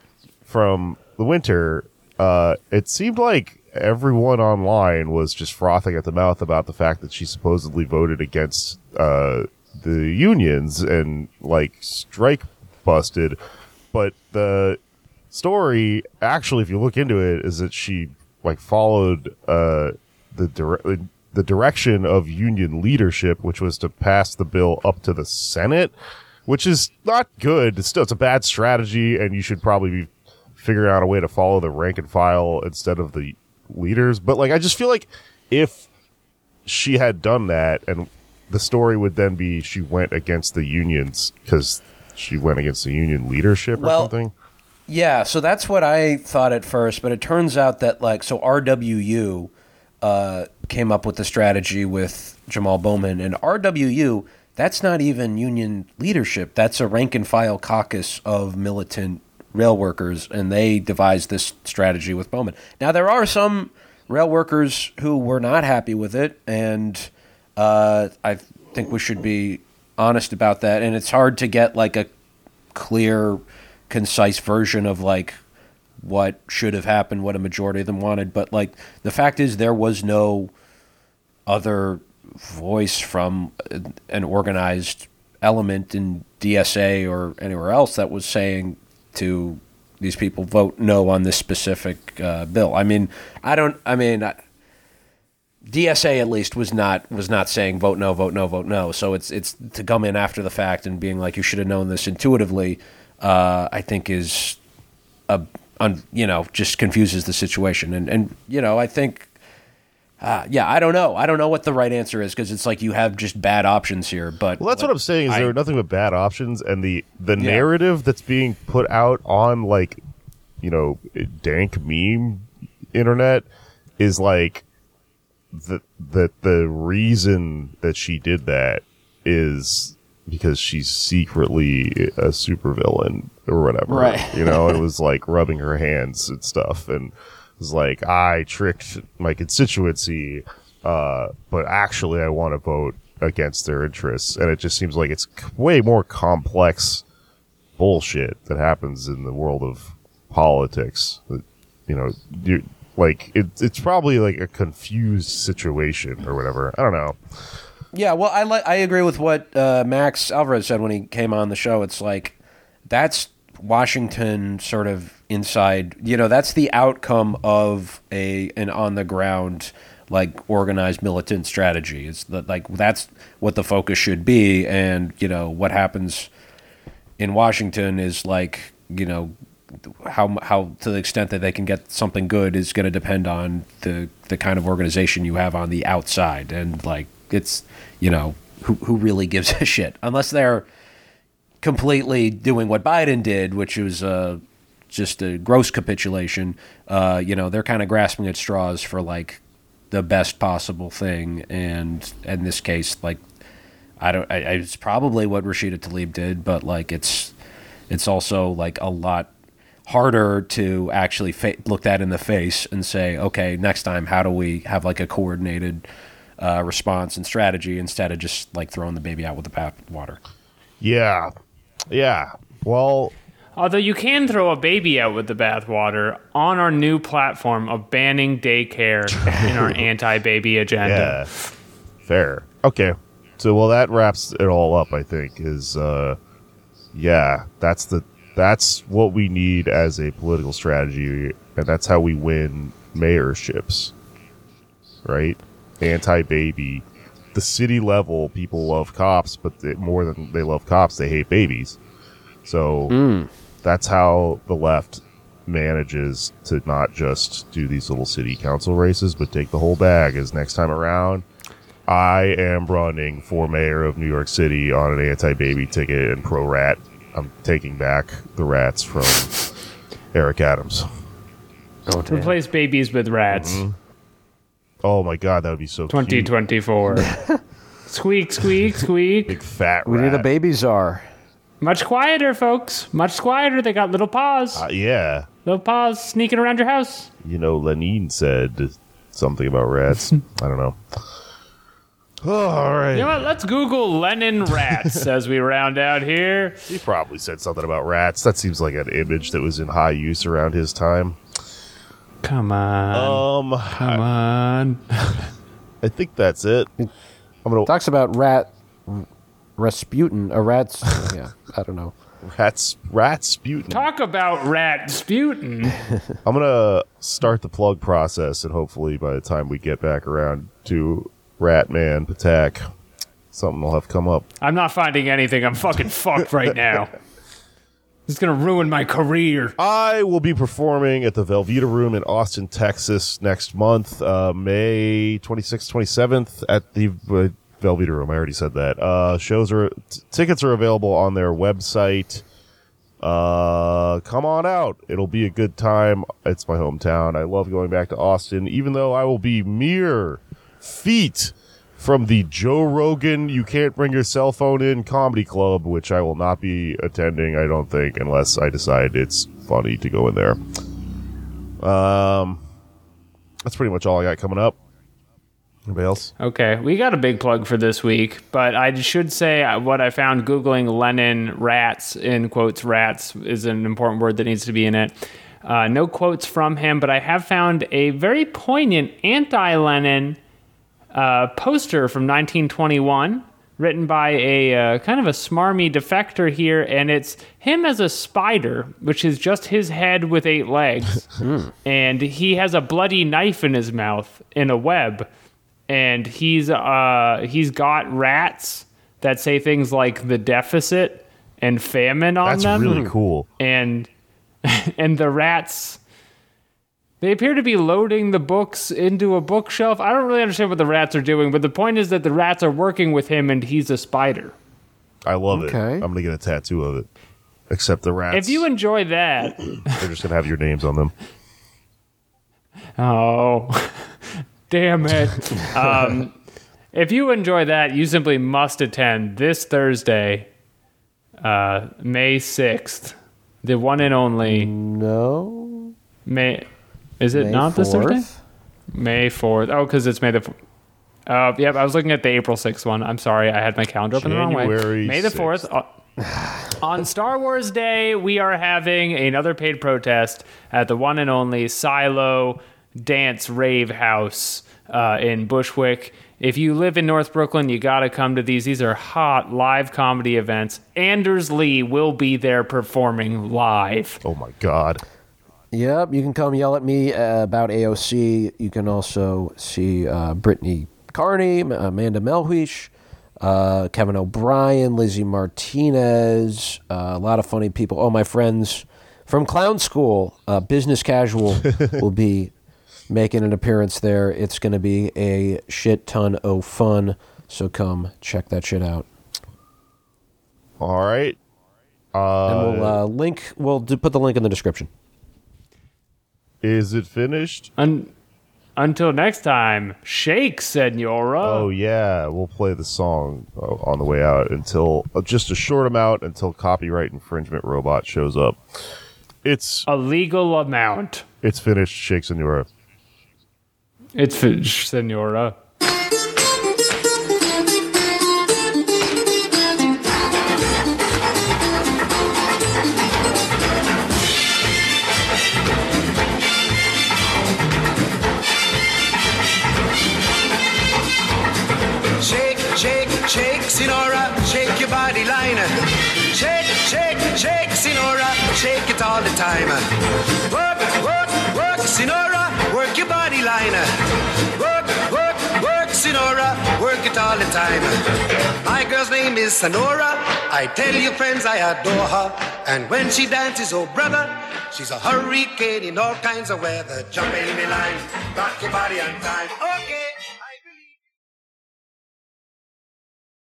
from the winter, uh, it seemed like everyone online was just frothing at the mouth about the fact that she supposedly voted against uh, the unions and like strike busted, but the story actually if you look into it is that she like followed uh the dire- the direction of union leadership which was to pass the bill up to the senate which is not good. It's still it's a bad strategy and you should probably be figuring out a way to follow the rank and file instead of the leaders. But like i just feel like if she had done that and the story would then be she went against the unions because she went against the union leadership or Well, something Yeah, so that's what I thought at first, but it turns out that like so RWU uh, came up with the strategy with Jamal Bowman, and RWU that's not even union leadership. That's a rank and file caucus of militant rail workers, and they devised this strategy with Bowman. Now there are some rail workers who were not happy with it, and uh, I think we should be honest about that. And it's hard to get like a clear, concise version of like what should have happened, what a majority of them wanted. But like the fact is, there was no other voice from an organized element in DSA or anywhere else that was saying to these people vote no on this specific uh, bill. I mean, I don't. I mean. I, DSA at least was not was not saying vote no, vote no, vote no. So it's it's to come in after the fact and being like you should have known this intuitively. Uh, I think is a un, you know just confuses the situation and and you know I think uh, yeah I don't know I don't know what the right answer is because it's like you have just bad options here. But Well, that's what I'm saying. Is I- there are nothing but bad options, and the the narrative that's being put out on like, you know, dank meme internet is like that that the reason that she did that is because she's secretly a supervillain or whatever. Right. You know, it *laughs* was like rubbing her hands and stuff, and it was like I tricked my constituency, uh, but actually I want to vote against their interests, and it just seems like it's way more complex bullshit that happens in the world of politics. That, You know, you like it, it's probably like a confused situation or whatever. I don't know. Yeah, well, I li- I agree with what uh, Max Alvarez said when he came on the show. It's like that's Washington sort of inside. You know, that's the outcome of a an on the ground like organized militant strategy. It's that like that's what the focus should be, and you know what happens in Washington is like you know how how to the extent that they can get something good is going to depend on the the kind of organization you have on the outside and like it's you know who who really gives a shit unless they're completely doing what Biden did which was uh just a gross capitulation uh you know they're kind of grasping at straws for like the best possible thing and in this case like I don't. I, it's probably what Rashida Tlaib did, but like it's it's also like a lot harder to actually fa- look that in the face and say, okay, next time, how do we have like a coordinated uh, response and strategy instead of just like throwing the baby out with the bathwater? Yeah, yeah. Well, Although you can throw a baby out with the bathwater on our new platform of banning daycare *laughs* in our anti-baby agenda. Yeah. Fair. Okay. So well that wraps it all up, I think, is uh yeah, that's the that's what we need as a political strategy and that's how we win mayorships. Right? Anti baby. The city level people love cops, but they, more than they love cops, they hate babies. So hmm. that's how the left manages to not just do these little city council races, but take the whole bag. As next time around, I am running for mayor of New York City on an anti-baby ticket and pro rat I'm taking back the rats from Eric Adams. Oh. Replace babies with rats. Mm-hmm. Oh my god, that would be so cute. 2024. *laughs* squeak, squeak, squeak. Big fat we need a baby czar. Much quieter, folks. Much quieter. They got little paws. Uh, yeah. little paws sneaking around your house. You know, Lenin said something about rats. *laughs* I don't know. Oh, all right. You know what? Let's Google Lenin rats *laughs* as we round out here. He probably said something about rats. That seems like an image that was in high use around his time. Come on. Um, Come on. *laughs* I think that's it. I'm gonna Talks about rat Rasputin. A rat's. *laughs* yeah, I don't know. rats Rasputin. Talk about rat sputin. *laughs* I'm gonna start the plug process, and hopefully, by the time we get back around to Ratman Patak, something will have come up. I'm not finding anything. I'm fucking fucked right now. It's gonna ruin my career. I will be performing at the Velveeta Room in Austin, Texas next month, uh, May 26th, 27th at the uh, Velveeta Room. I already said that. Uh, shows are, t- tickets are available on their website. Uh, come on out. It'll be a good time. It's my hometown. I love going back to Austin, even though I will be mere feet from the Joe Rogan You Can't Bring Your Cell Phone In Comedy Club, which I will not be attending, I don't think, unless I decide it's funny to go in there. Um, that's pretty much all I got coming up. Anybody else? Okay, we got a big plug for this week, but I should say what I found googling Lenin rats in quotes rats is an important word that needs to be in it. Uh, no quotes from him, but I have found a very poignant anti-Lenin uh, poster from 1921, written by a uh, kind of a smarmy defector here, and it's him as a spider, which is just his head with eight legs, *laughs* and he has a bloody knife in his mouth in a web, and he's uh, he's got rats that say things like the deficit and famine on them. That's them, really cool. and *laughs* and the rats they appear to be loading the books into a bookshelf. I don't really understand what the rats are doing, but the point is that the rats are working with him and he's a spider. I love it. Okay. I'm going to get a tattoo of it. Except the rats. If you enjoy that, *coughs* they're just going to have your names on them. oh, *laughs* damn it. *laughs* Um, if you enjoy that, you simply must attend this Thursday, uh, May 6th, the one and only No. May. Is it May not this 4th? Thursday? May 4th. Oh, because it's May the. f- Uh, yep, I was looking at the April 6th one. I'm sorry, I had my calendar open the wrong way. January May the 4th. uh, on Star Wars Day, we are having another paid protest at the one and only Silo Dance Rave House uh, in Bushwick. If you live in North Brooklyn, you got to come to these. These are hot live comedy events. Anders Lee will be there performing live. Oh my God. Yep, you can come yell at me uh, about AOC. You can also see uh, Brittany Carney, M- Amanda Melhuish, uh, Kevin O'Brien, Lizzie Martinez, uh, a lot of funny people. Oh, my friends from Clown School, uh, Business Casual, *laughs* will be making an appearance there. It's going to be a shit ton of fun. So come check that shit out. All right. Uh, And we'll uh, link. We'll do, put the link in the description. Is it finished? Un- until next time, shake, senora. Oh yeah, we'll play the song uh, on the way out until uh, just a short amount until copyright infringement robot shows up. It's A legal amount. it's finished. Shake Senora. It's finished, senora. Time. Work, work, work, Sinora, work your body line. Work, work, work, Sinora, work it all the time. My girl's name is Sonora. I tell you, friends, I adore her. And when she dances, oh brother, she's a hurricane in all kinds of weather. Jump in the line, rock your body on time. Okay.